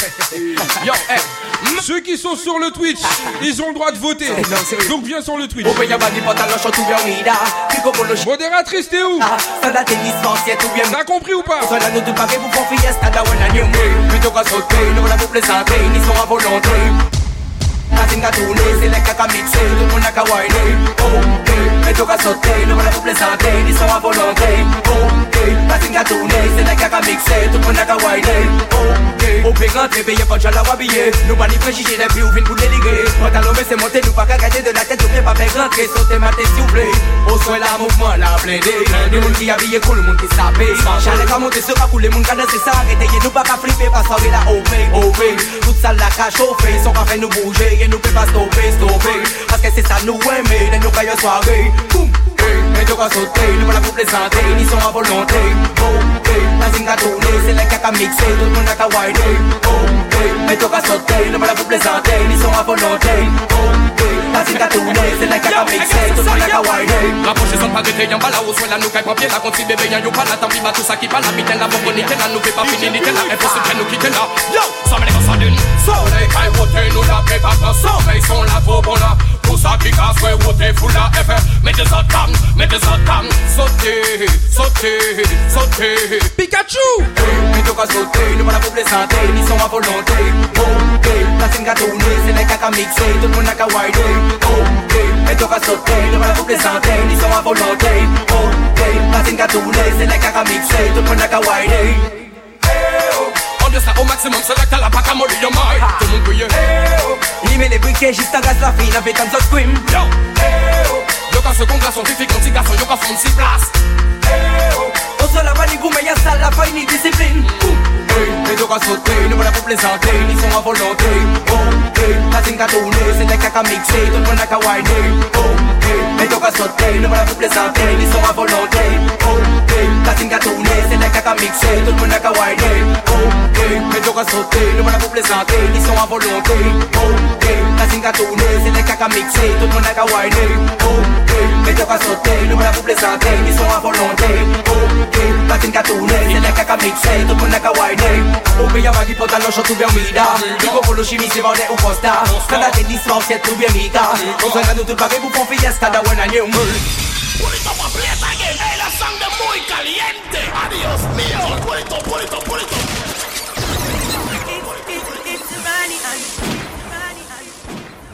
Yo, eh, Ceux qui sont sur le Twitch, ils ont le droit de voter. Donc viens sur le Twitch. Modératrice, t'es où? Bien T'as compris ou pas? tinga tule Seleka kamixe, tout le monde a kawaii Oh, Okay, et toka sauter Nous voilà pour plaisanter, ils sont à volonté Oh, eh, la tinga tule Seleka le vin pour délirer. Pantalon baissé, monter, nous pas de la tête Ou bien pas faire rentrer, sauter, mater la mouvement, la blindé Des mouns qui habillé, cool, le monde qui sapé Chalet qu'à monter, sera pour les mouns qu'à danser la OP, OP Toute salle la cache, au fait, ils nou pe pa stopè, stopè Paske se sa nou eme, den nou kayo soare Boum, hey, men yo sote Nou pa la ni son a volonté. Oh, hey, la zinga a Se lè kè ka mikse, tout a ka Oh, hey, men yo sote Nou pa la ni son a volonté. Oh, Kansi gato nou e se like a kabik la nou kay papye La konti bebe yon yon pala Tambi ba tout sa ki pala Biten la bon bonite la nou pe pa fini nite la E fosil pen nou la Yo, sa mene konsa din Soleil kay wote nou la pe pa plan Soleil son la tro bon la Tout sa ki kaswe wote fou la efe Mete sa tam, mete sa tam Sote, sote, sote Pikachu! Hey, ka sote, nou pa la pou plesante Ni son a volante, oh, La sen gato nou e se like Tout man like a wine ok Elle t'aura sauté, le mal coupe les antennes, ils sont à volonté Ok, patine à tourner, c'est la caramixée, te prends la kawaii de ça au maximum, c'est là que t'as la bac à molly, yo my Tout le monde brille, hey oh, met les briquets, juste en la fille, avec un autre scream Yo, hey oh Yo qu'en second garçon, tu fais quand tu garçon, yo qu'en fond, si place Hey oh On se lave à l'égout, mais y'a ça, la faille, ni discipline Mais tu vas sauter, nous voilà pour plaisanter, ils sont à volonté. Ok, la scène gâteau, c'est les caca mixé, tout le monde a qu'à wider. Ok, mais tu vas sauter, nous voilà pour plaisanter, ils sont à volonté. Ok, la scène gâteau, c'est les caca mixé, tout le monde a qu'à wider. Ok, mais tu vas sauter, nous voilà pour plaisanter, ils sont à volonté. Ok, ting a tourne C'est les caca mixés, tout le monde a qu'à whiner Ok, mais pas sauté, nous m'en a vous plaisanter Ils sont à volonté Ok, pas ting a tourne les caca mixés, tout le monde a qu'à whiner Ok, y'a magi pota lo shot tu bien mida Digo con lo shimisi va de un costa Cada tenis va se tu bien mica Os han ganado tu pague bufón fiesta da buena new Pulito pa' pleta que es la sangre muy caliente. Adiós mío. Pulito, pulito, pulito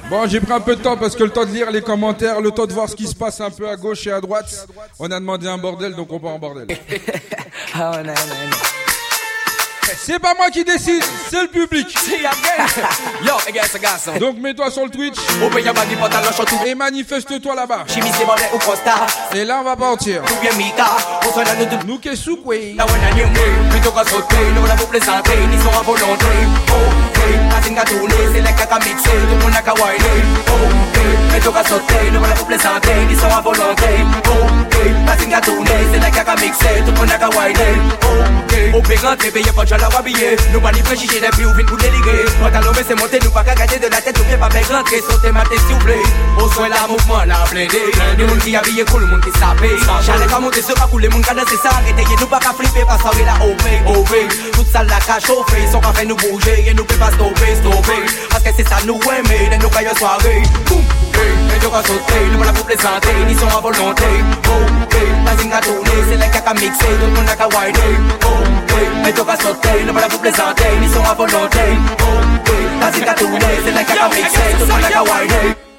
Bon, j'ai pris un peu de temps parce que le temps de lire les commentaires, le temps de voir ce qui se passe un peu à gauche et à droite. On a demandé un bordel, donc on part en bordel. C'est pas moi qui décide, c'est le public. Donc mets-toi sur le Twitch et manifeste-toi là-bas. Et là, on va partir. Nous que pour ils sont c'est les caca tout le monde a qu'à wider. Ok, mais tu vas sauter, nous voilà pour plaisanter, ils sont à volonté. Ok, scène gâteau, c'est les caca mixé, tout le monde a qu'à. Ok, au pérant, t'es payé pas de la habillé. Nous pas les préjugés des plus ou pour déléguer. Pantalon, mais c'est monté, nous pas qu'à garder de la tête, ou bien pas faire rentrer, sauter ma tête, s'il vous plaît. Au soin, la mouvement, la blindé. Le monde qui habillé, cool, le monde qui sapé. J'allais pas monter sur la coule, le monde qui a dansé ça, arrêtez, nous pas qu'à flipper, pas ça, la OP, OP. Toute ça, la qu'à chauffer, son café nous bouger, et nous peut pas stopper, stopper. Parce que c'est ça, nous aimer, et nous caille soirée. Boum, et tu vas sauter, nous voilà pour plaisanter, ils sont à volonté. Ok, la zinga tourner, c'est les caca mixé, tout le monde a qu'à wider. Ok, et tu vas sauter, nous voilà pour plaisanter, ils sont à volonté. Ok, la zinga tourner, c'est les caca mixé, tout le monde a qu'à wider.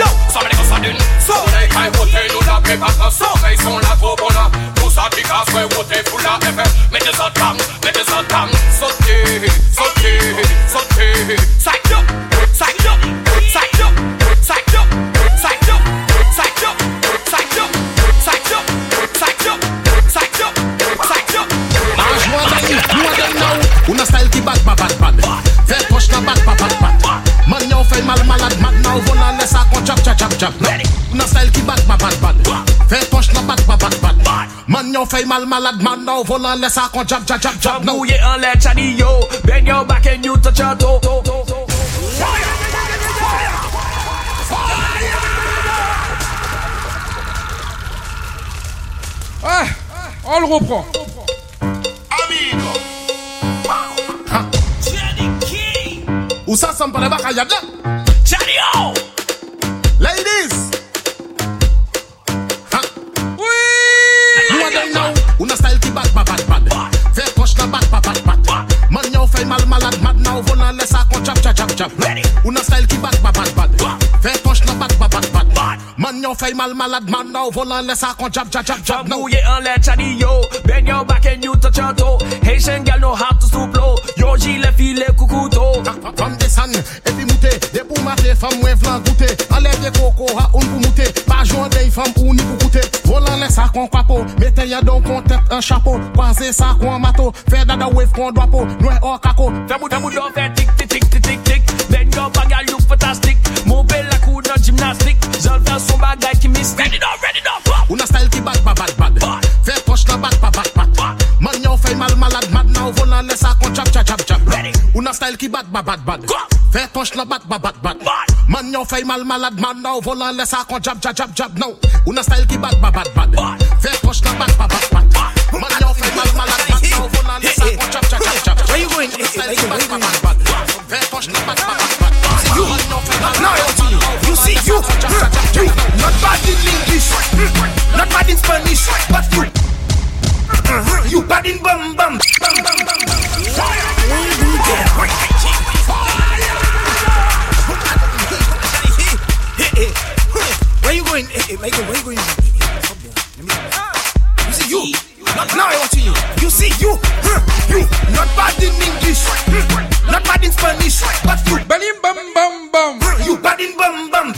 Yo, sa mene kasa din So mene kay wote nou la pe pata up, up up, up, up up, up, up up, Una style style mal malade Maintenant volant laisse à con chap chap chap chap Nan style ki bat ma bat bat Fais poche na bat ma bat bat Man yo fay mal malade Maintenant volant laisse à con chap chap chap chap Mouillé en l'air chadi yo. Bend your back and you touch your toe. Ah, on le reprend. Amigo. Sa sam pa de baka yad la Chadi yo. Ladies. Ha. You a them now Una style ki bad, bad, bad, bad. Fè poch na bad, bad, bad, bad. Man yo fè mal malad, mad now. Volan lè sa kon chap, chap, chap, chap Una style ki bad, bad Man yo fè mal malad, mad now Volan lè sa kon chap, chap, chap, chap now Mouillé en l'air, Chadi yo. Bend your back and you touch your toe. Haitian girl know how to stoop low. Yo gilet filet kukuto. Fam desan, epi moute De pou mate, fam mwen vlan goute Alevye koko ha un pou moute Pa jwan dey fam ou ni pou koute Volan lè sa kon kwapo Mete ya don kon tet an chapo Kwaze sa kon mato Fè dada wave kon dwapo Noue or kako bout, don't faire tic, tic, tic, tic, tic, tic. Bend your back, girl, look fantastic. Move gymnastik son bagay ki mistik Ready now, ready now, pop Ou nan style ki bad pa bad bad Fè poch nan bad pa bad bad Man yon fè mal malad mad Nan ou von nan lesa kon chap chap chap chap Ou nan style ki bad pa bad bad Fè poch nan bad pa bad bad Man yon fè mal malad mad Nan ou von nan lesa kon chap chap chap chap Ou nan style ki bad pa bad bad Fè poch nan bad pa bad bad Man yon fè mal malad mad Nan ou von nan lesa kon chap chap chap chap Where you going? Where you going? Where you going? You you, not bad in English, not bad in Spanish, but you, you bad in bum bum, bum bum bum. Where you going? Hey, hey, Michael, where you going? You see you. Now I want you. You see you. You not bad in English. Not bad in Spanish. But you. Balim bam bam bam. You bad in bum bum.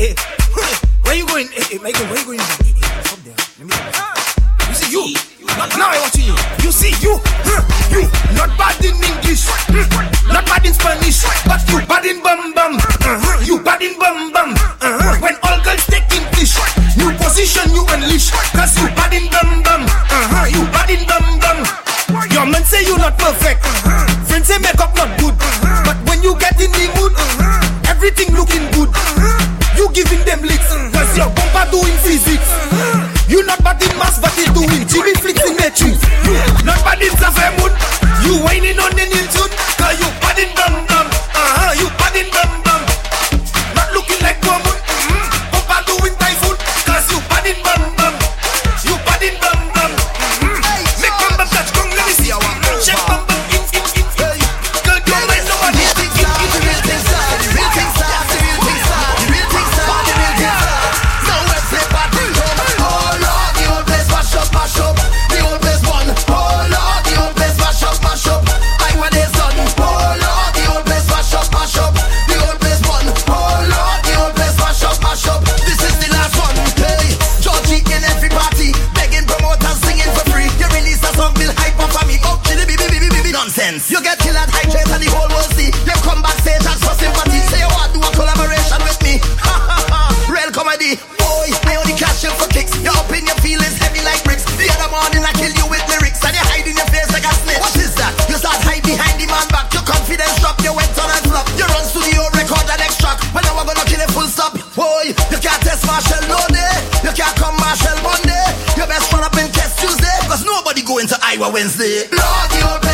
Where you going? Hey, hey, Michael, where you going? Up there. Let me. You see you. Now I want you. You see you. You not bad in English. hmm, Not bad in Spanish. But you bad in bum bum. Uh-huh, You bad in bum bum. Uh-huh. When all girls take English, new position you unleash. Cause you bad in bum bum. Uh-huh. You bad in bum bum. Your man say you not perfect. Friends say makeup not Giving them licks. Cause your bumper doing physics. You not bad in mass, but you doing Jimmy flicks in matrix. Not bad in mood. You whining on the new Wednesday. Lord,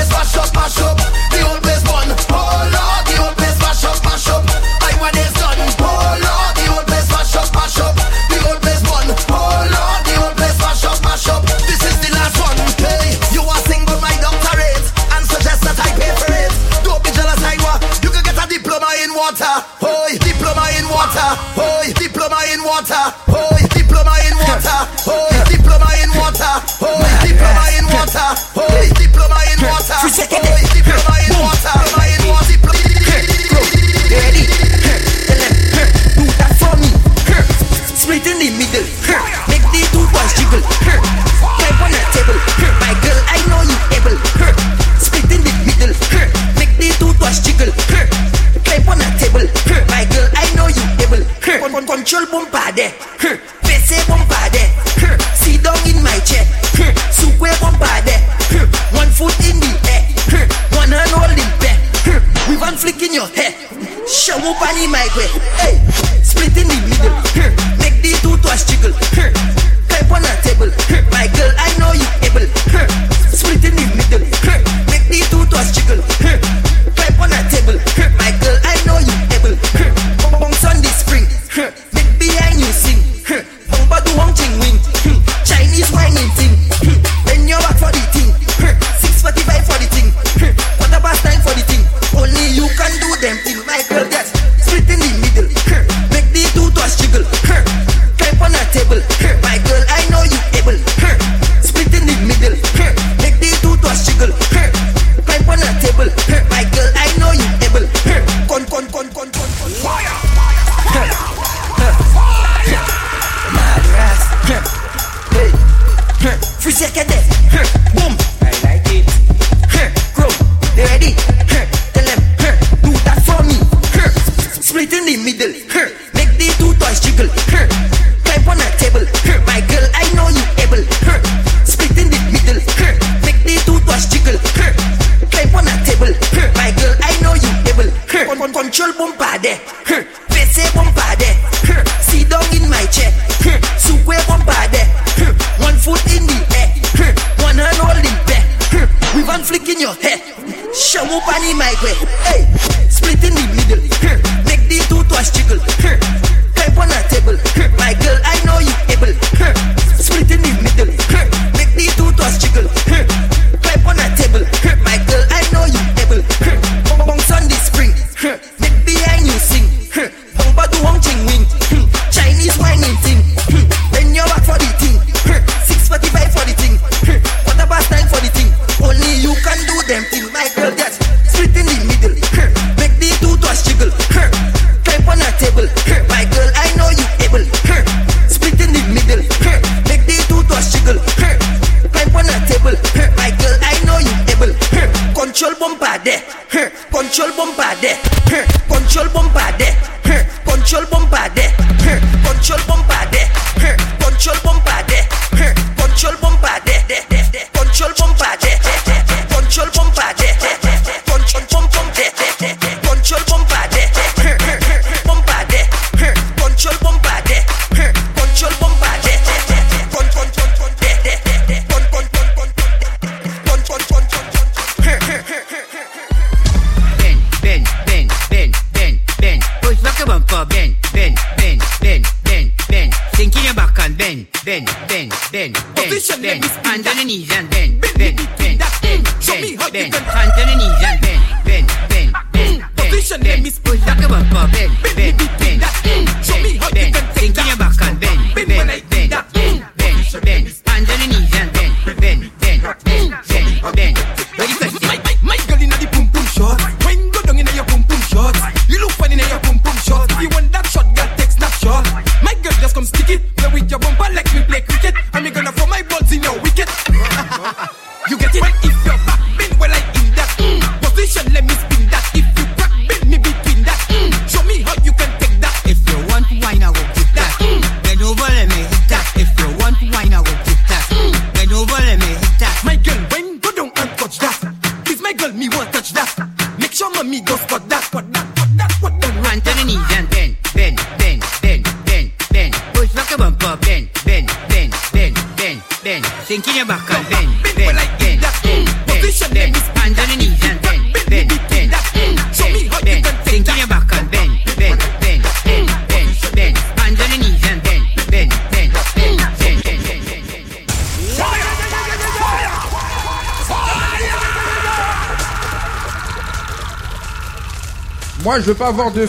je veux pas avoir de.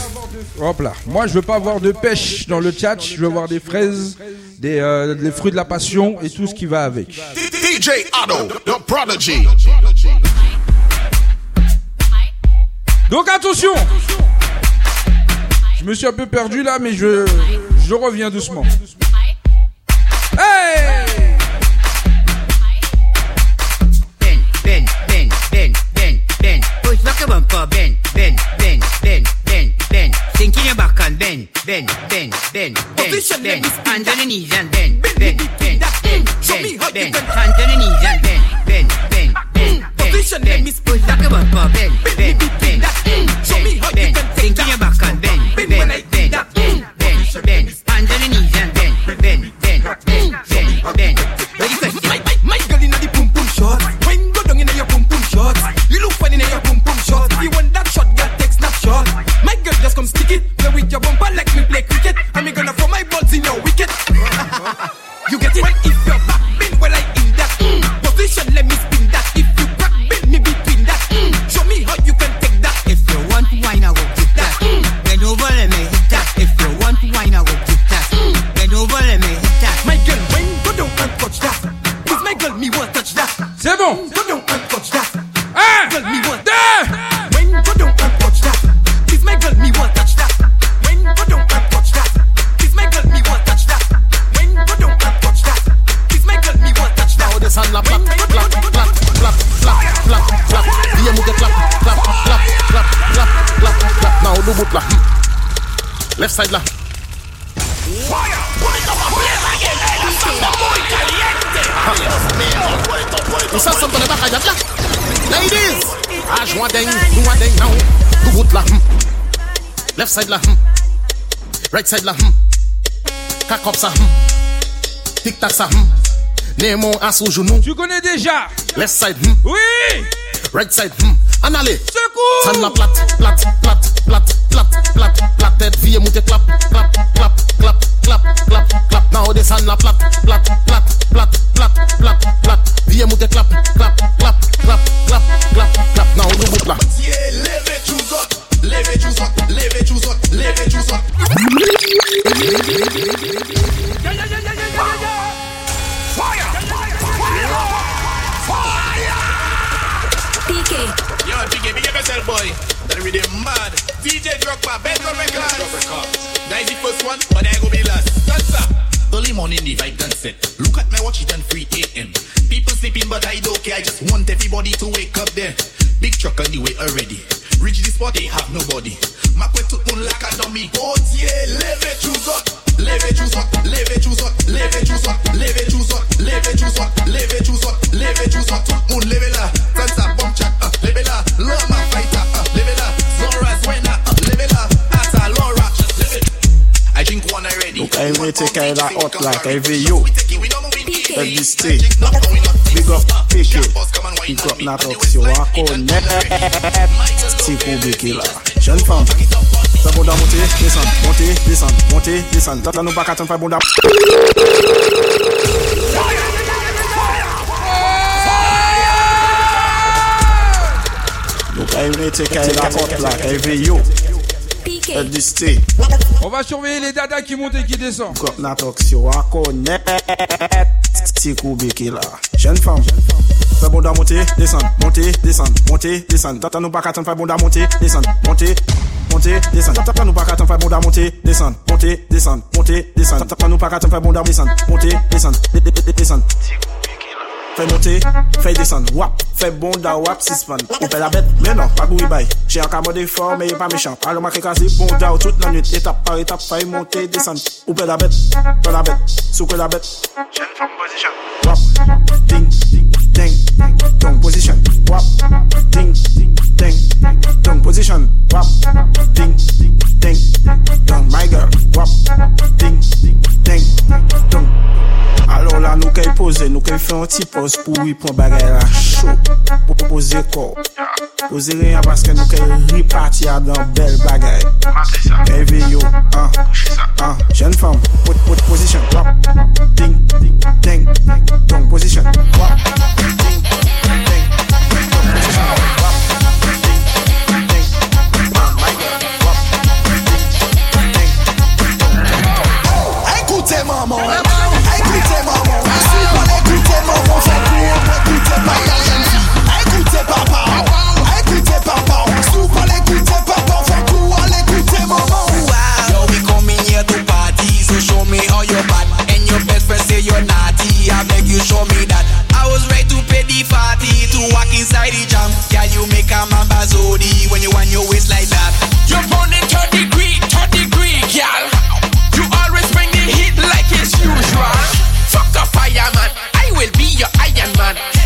Hop là. Moi, je veux pas avoir de pêche dans le chat. Je veux avoir des fraises, des, euh, fruits de la passion et tout ce qui va avec. DJ Otto, the prodigy. Donc attention. Je me suis un peu perdu là, mais je, je reviens doucement. ding now. Who la hmm. Left side la hmm. Right side la hmm. Cock up sa hmm. Tic tac sa hmm. Némon à sous genou. Tu connais déjà. Left side hmm. Oui. Right side hmm. En. Secours. San la plate, plate, plate, plate clap, clap, clap, Tête vier moet je klap, klap, clap, clap, clap, clap, klap Nou de san na plat, plat, plat, plat, plat, plat, plat Vier moet clap, clap! klap, klap, klap, klap, klap, klap Nou de plat Yeah, yeah, yeah, yeah, yeah, yeah, yeah Fire! Fire! Fire! PK Yo, PK, boy. That be the mad. DJ Drogba, Bedroom Records. That is the first one, but I go be last. Up. Early morning, the vibe done set. Look at my watch, it done 3 a.m. People sleeping, but I don't care. I just want everybody to wake up there. Big truck on the way already. Reach the spot, they have nobody. Makwe tout moun like a dummy. Oh yeah, leve choose up. Leve choose up, leve choose up, leve choose up, leve up, leve choose up, leve choose Ay mete kay la hot like Ay veyo Every state Big up peke Big up natoks yo akon net Sikou beke la Jen fam Sa bonda monte, desan, monte, desan, monte, desan Zat la nou baka ten fay bonda Nou kay mete kay la hot like Ay veyo Stay. On va surveiller les dadas qui montent et qui descendent. Jeune femme. Fè bon da monte, descend, monte, descend, monte, descend Tata nou pa katan fè bon da monte, descend, monte, monte, descend Tata nou pa katan fè bon da monte, descend, monte, descend, monte, descend Tata nou pa katan fè bon da descend, monte, descend, de- de- de- descend Fè monte, fè descend, wap Fè bon da wap, sispan Ou fè la bet, men non, pa goui bay Che an ka mode fort, mais pas méchant. Alo ma kasi bon da ou toute la nuit. Étape par étape, fè monte, descend Ou fè la bet, fè la bet Sou que la bet Jeune femme position. Wap, ding, ding, Tongue position. Wap, ding, ding, Tongue position. Wap, ding, ding, Tongue my girl. Wap, ding, ding, Tongue Alors là, nous qu'elle poser, nous qu'elle fait un petit pause Pos pou wipon bagay la chok Po po pose kor. Pose reyan paske nou ke ripati a dan bel bagay. Eve yo. An, an, jen fam Pot, pot, posisyon Wap, ding, ding, ding Dong, posisyon Wap, ding you show me that? I was ready to pay the 40 to walk inside the jam. Can you make a man bazodi when you want your waist like that? You're burning 30 third degree, third degree, girl. You always bring the heat like it's usual. Fuck a fireman, I will be your Iron Man.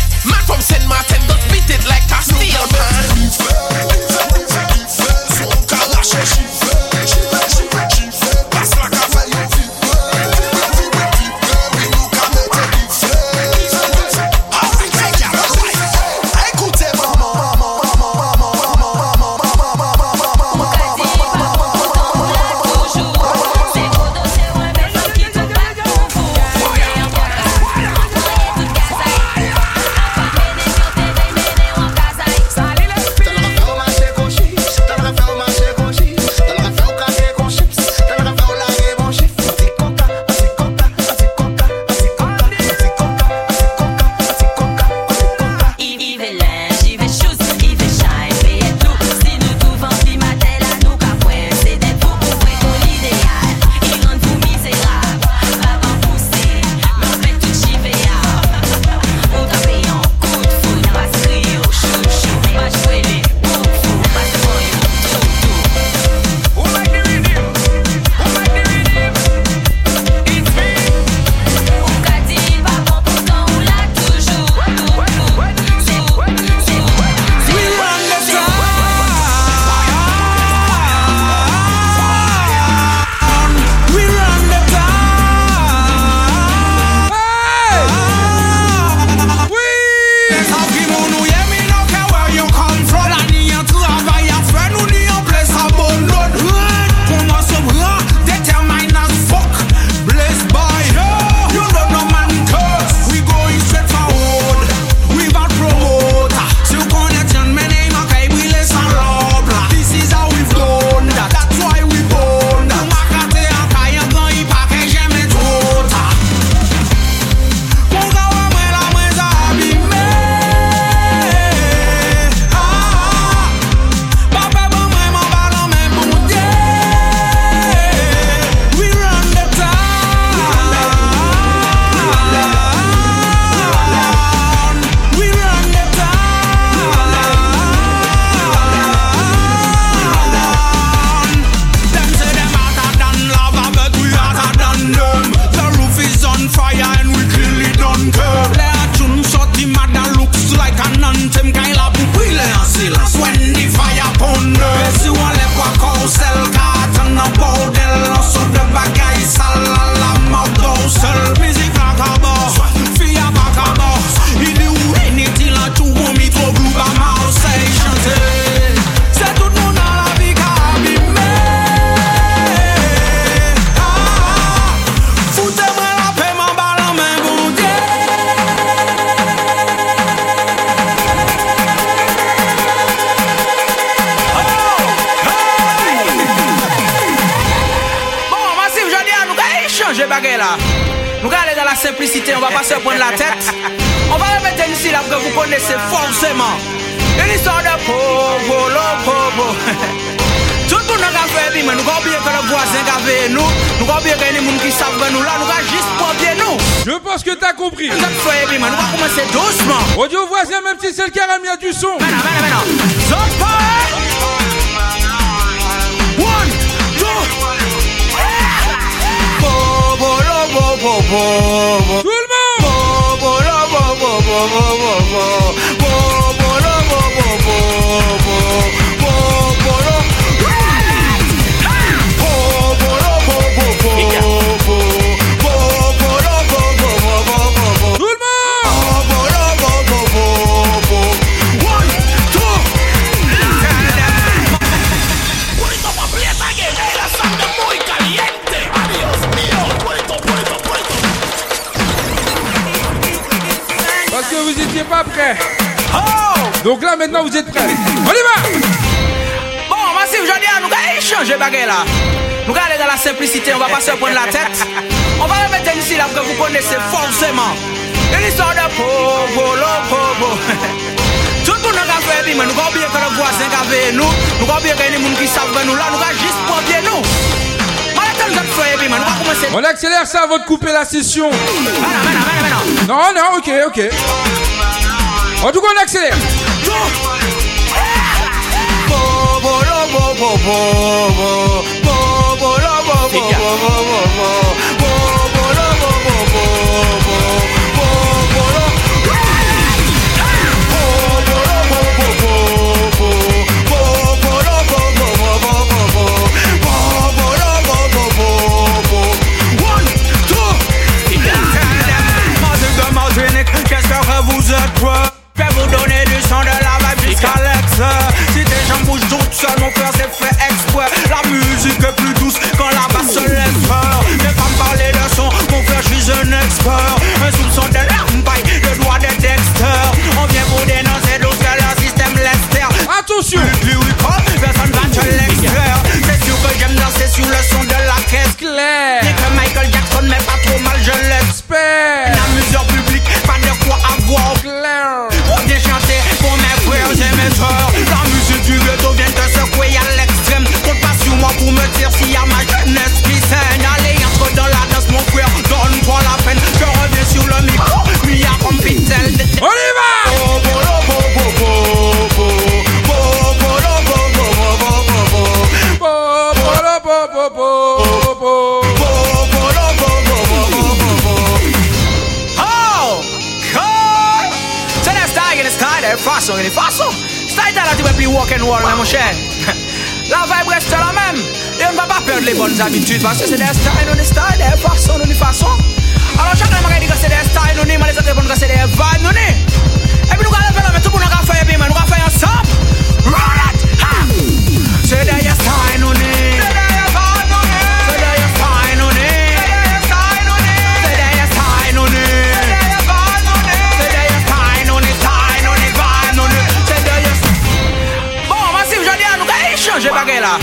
session. Non, non, ok, ok. En tout cas, on accélère. Fais gaffe. l'export Un soupçon de l'arme paille, le droit de Dexter. On vient vous dénoncer lorsque leur système lester. Attention! Plus, plus, oui, personne va te l'extraire. C'est sûr que j'aime danser sur le fason gen di fason Stay ta la ti we pli walk and roll nan mwen chè La vibe reste la mèm Yon va pa perd le bonnes habitudes Paske se de style nou ni style De fason nou ni fason Alon chak nan mwen gen di kase de style nou ni Man de zate bon kase de vibe nou ni Epi nou ka le fenomen Tout pou nan ka fè bagay la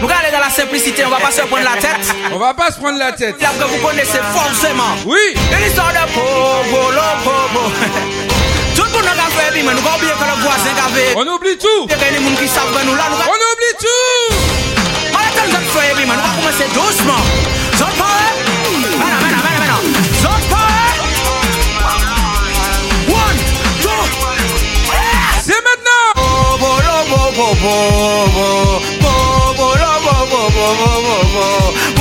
Nou gale da la simplicite, on va pas se prendre la tête. On va pas se prendre la tête. La que vous connaissez forcément. Oui. De l'histoire de Pogo, lo Pogo. Tout pou nou ka fe bi men, nou ka oubliye ke nou voisin ka ve On oublie tout. Deke ni moun ki savre nou la, nou ka On oublie tout. Mwen etan zot fe bi men, nou ka komanse douceman Zot poe Mena, mena, mena, mena Zot poe One, two three. C'est maintenant. Pogo, lo Pogo, Pogo. 我，我，我，我。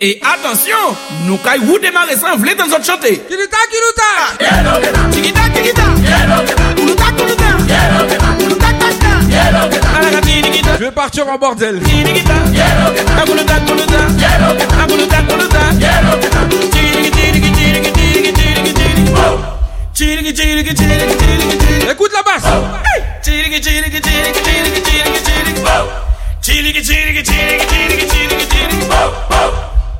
Et attention, nous caillou démarrer sans vle dans notre chanter. Kuluta kuluta. Je vais partir en bordel. Écoute la basse.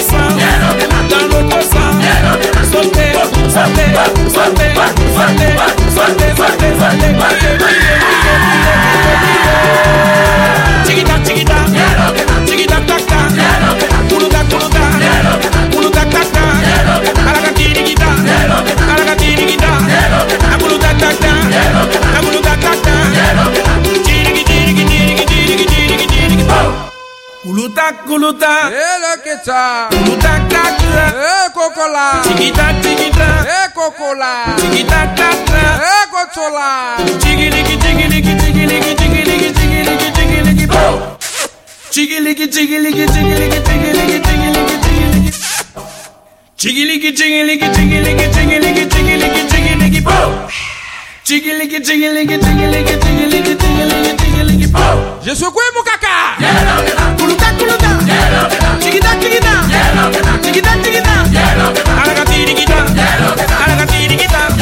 Yeah. Kuluta, kuluta, elekecha. Kuluta, kata, e kokola. Chigita, chigita, e kokola. Chigita, kata, e kochola. Chigiliki, chigiliki, chigiliki, chigiliki, chigiliki, chigiliki, boom. Chigiliki, chigiliki, chigiliki, chigiliki, chigiliki, chigiliki. Chigiliki, chigiliki, chigiliki, chigiliki, chigiliki, chigiliki, boom. Chigiliki, chigiliki, chigiliki, chigiliki, chigiliki, chigiliki, boom. Je suis quoi, mon caca? Yeah, no, Chiquita, chiquita. Chiquita, chiquita. Aragati, chiquita. Aragati, chiquita.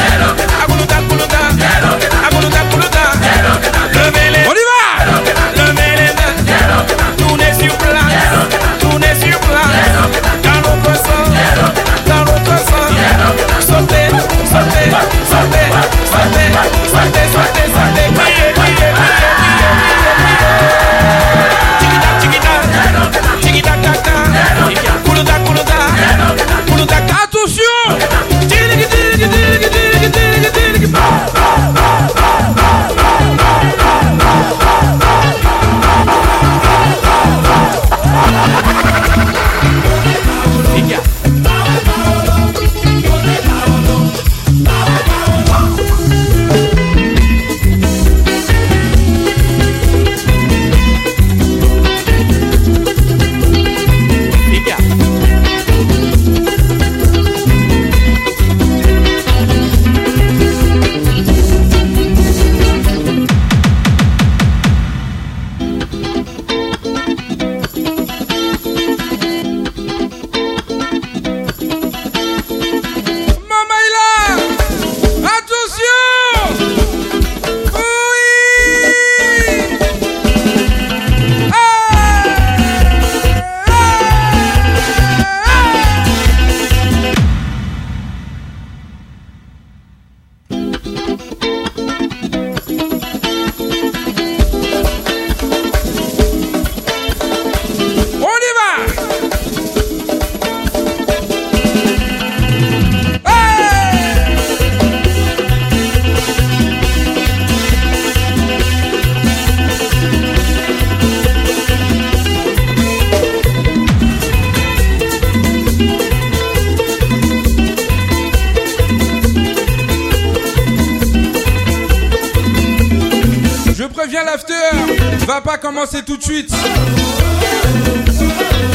Va pas commencer tout de suite.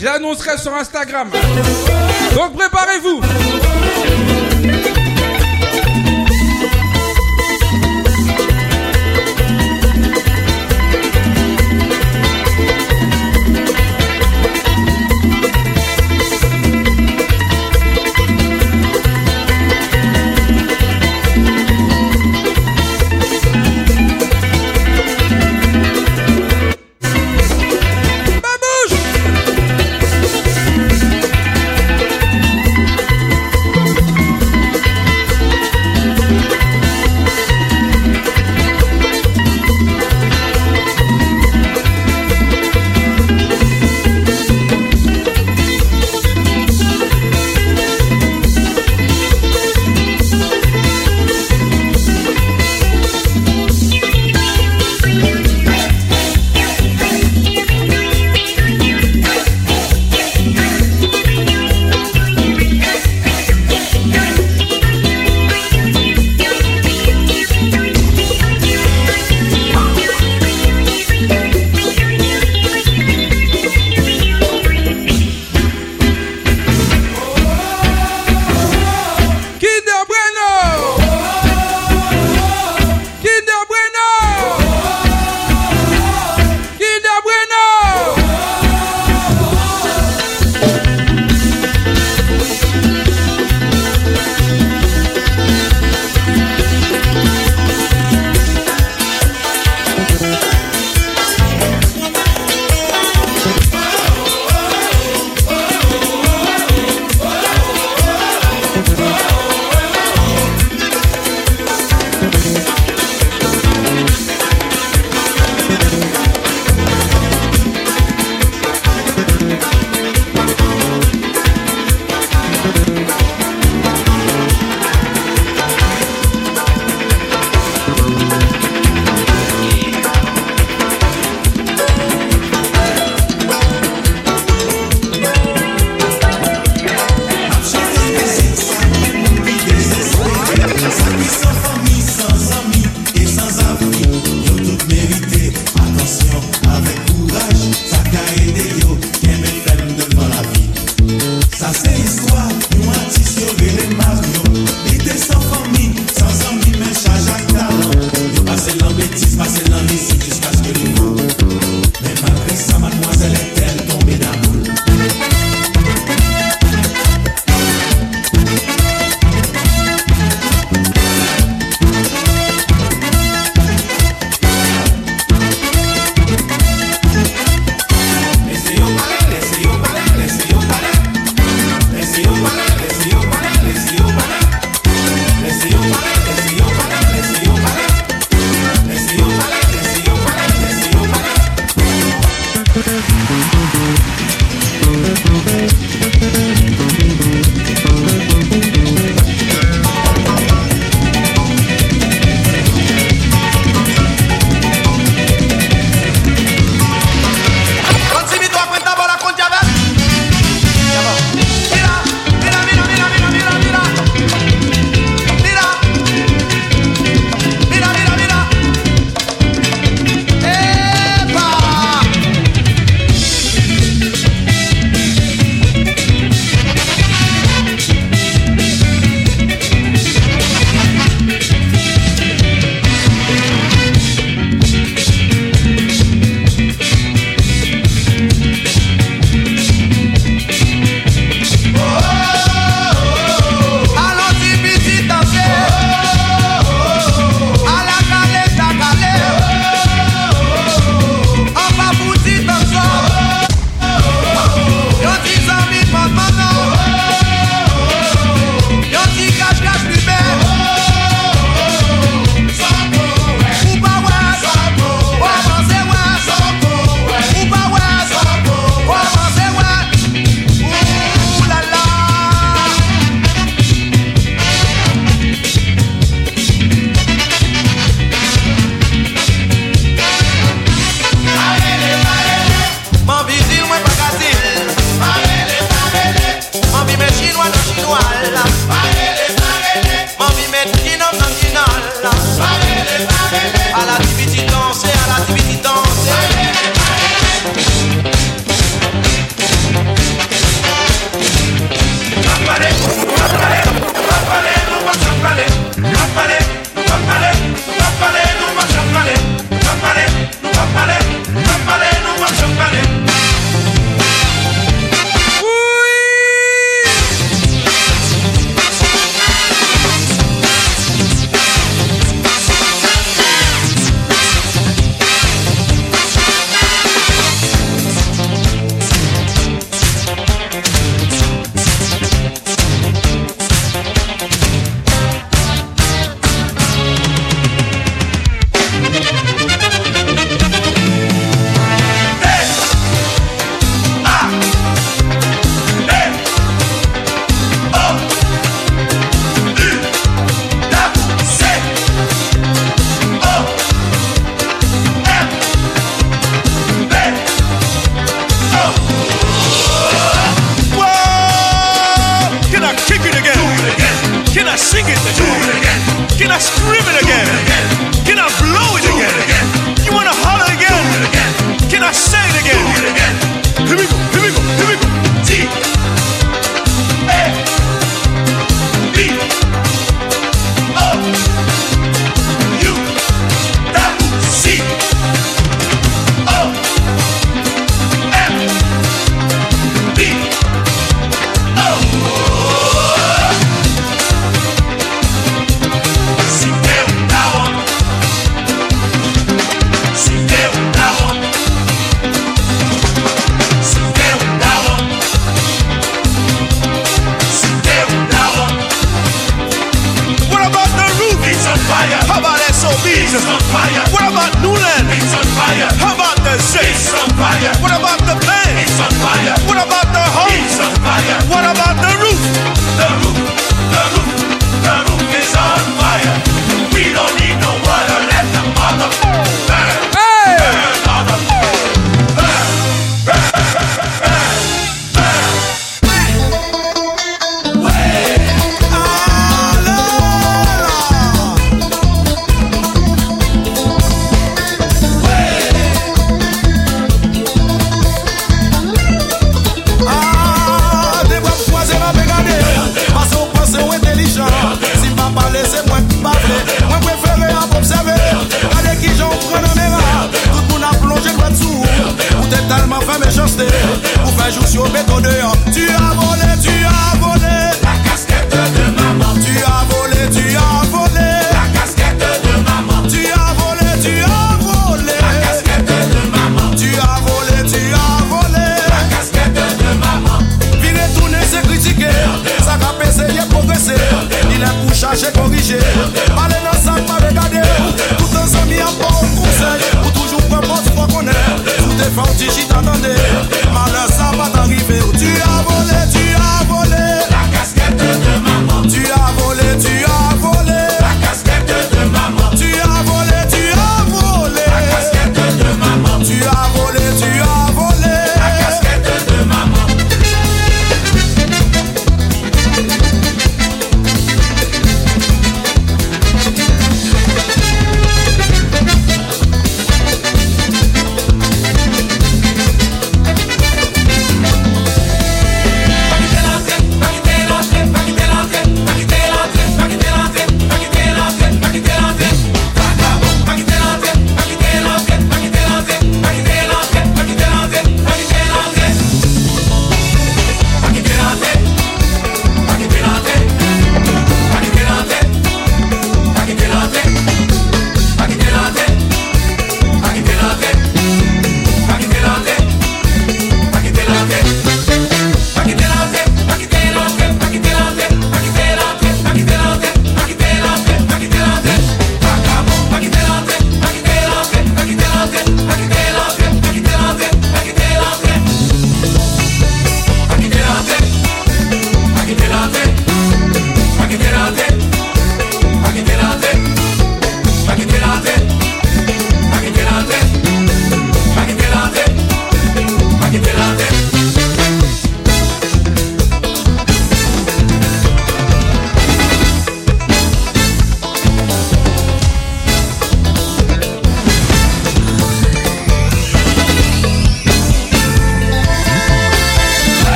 Je l'annoncerai sur Instagram. Donc préparez-vous.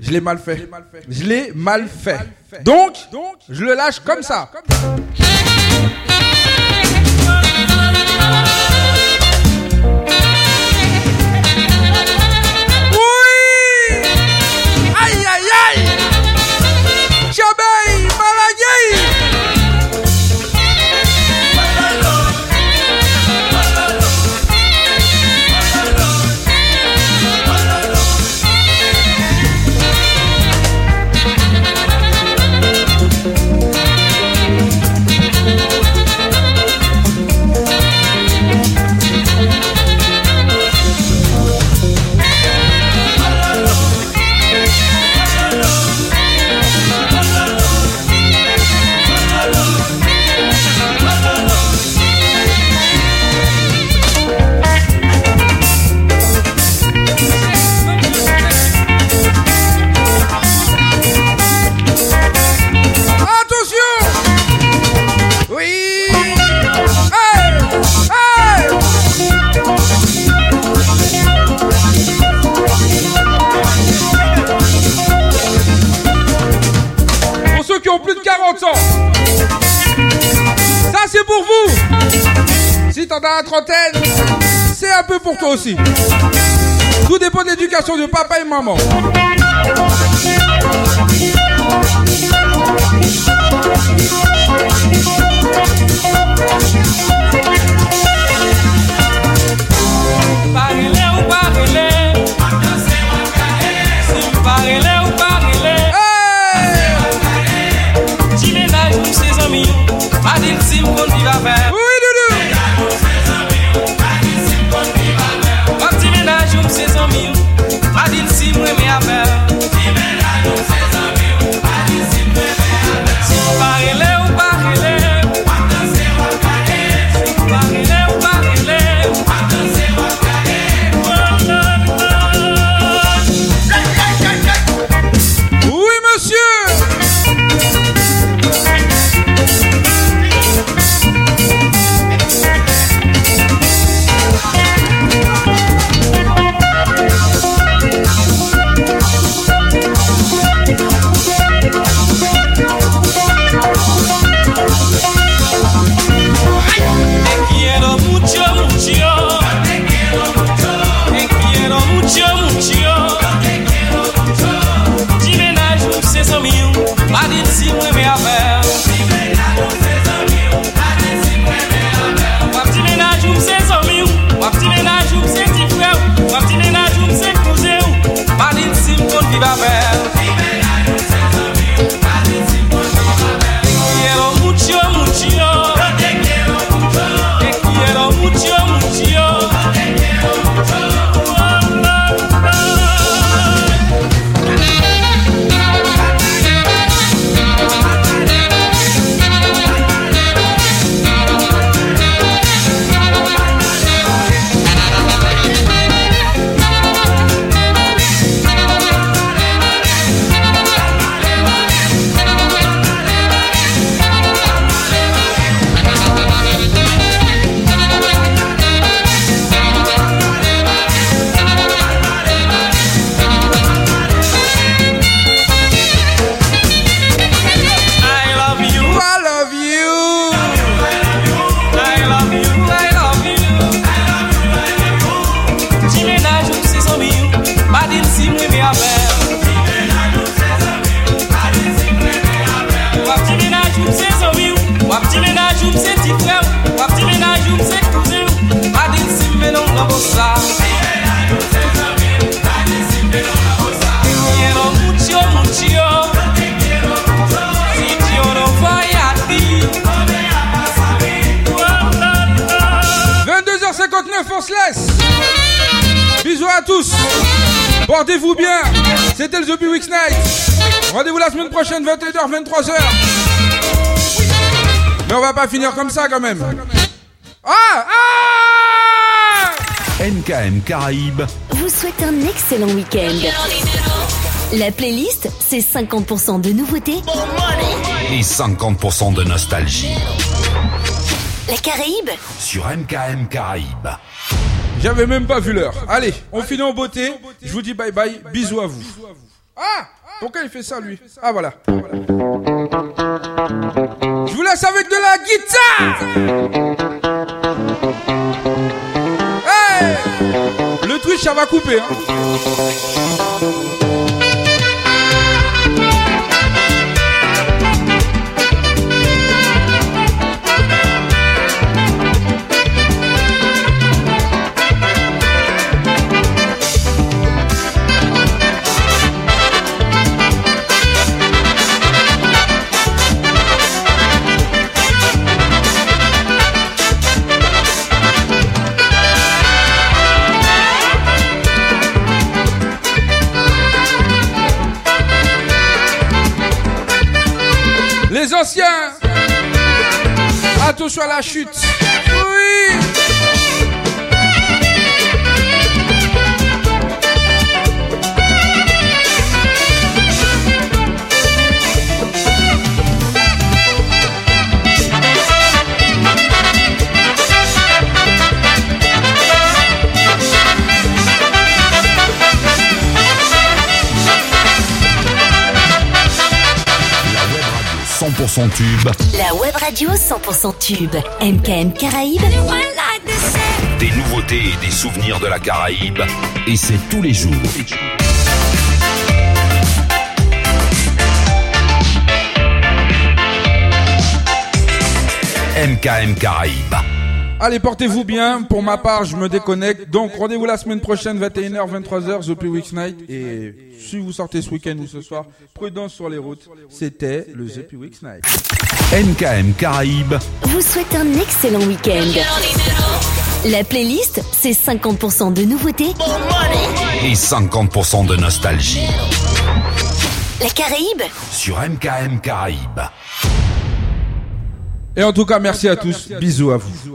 Je l'ai mal fait. Je l'ai mal fait. Donc, je le lâche comme ça. t'en as la trentaine, c'est un peu pour toi aussi. Tout dépend de l'éducation de papa et maman. Prochaine, 21h, 23h. Mais on va pas finir comme ça quand même. Ah Ah NKM Caraïbes vous souhaite un excellent week-end. La playlist, c'est 50% de nouveautés, et 50% de nostalgie la Caraïbe, sur MKM Caraïbes. J'avais même pas vu l'heure. Allez, on finit en beauté. Je vous dis bye bye. Bisous à vous. Ah Pourquoi il fait ça lui? Ah voilà. Je vous laisse avec de la guitare Le Twitch ça va couper hein. Attention à la chute 100% tube, la web radio 100% tube. MKM Caraïbes, des nouveautés et des souvenirs de la Caraïbe. Et c'est tous les jours. MKM Caraïbes. Allez, portez-vous bien. Pour ma part, je me déconnecte. Donc, rendez-vous la semaine prochaine, 21h, 23h, The Play Weeks Night. Et si vous sortez ce week-end ou ce soir, prudence sur les routes. C'était le The Weeks Night. MKM Caraïbes, vous souhaite un excellent week-end. La playlist, c'est 50% de nouveautés, et 50% de nostalgie la Caraïbe, sur MKM Caraïbes. Et en tout cas, merci à tous. Bisous à vous.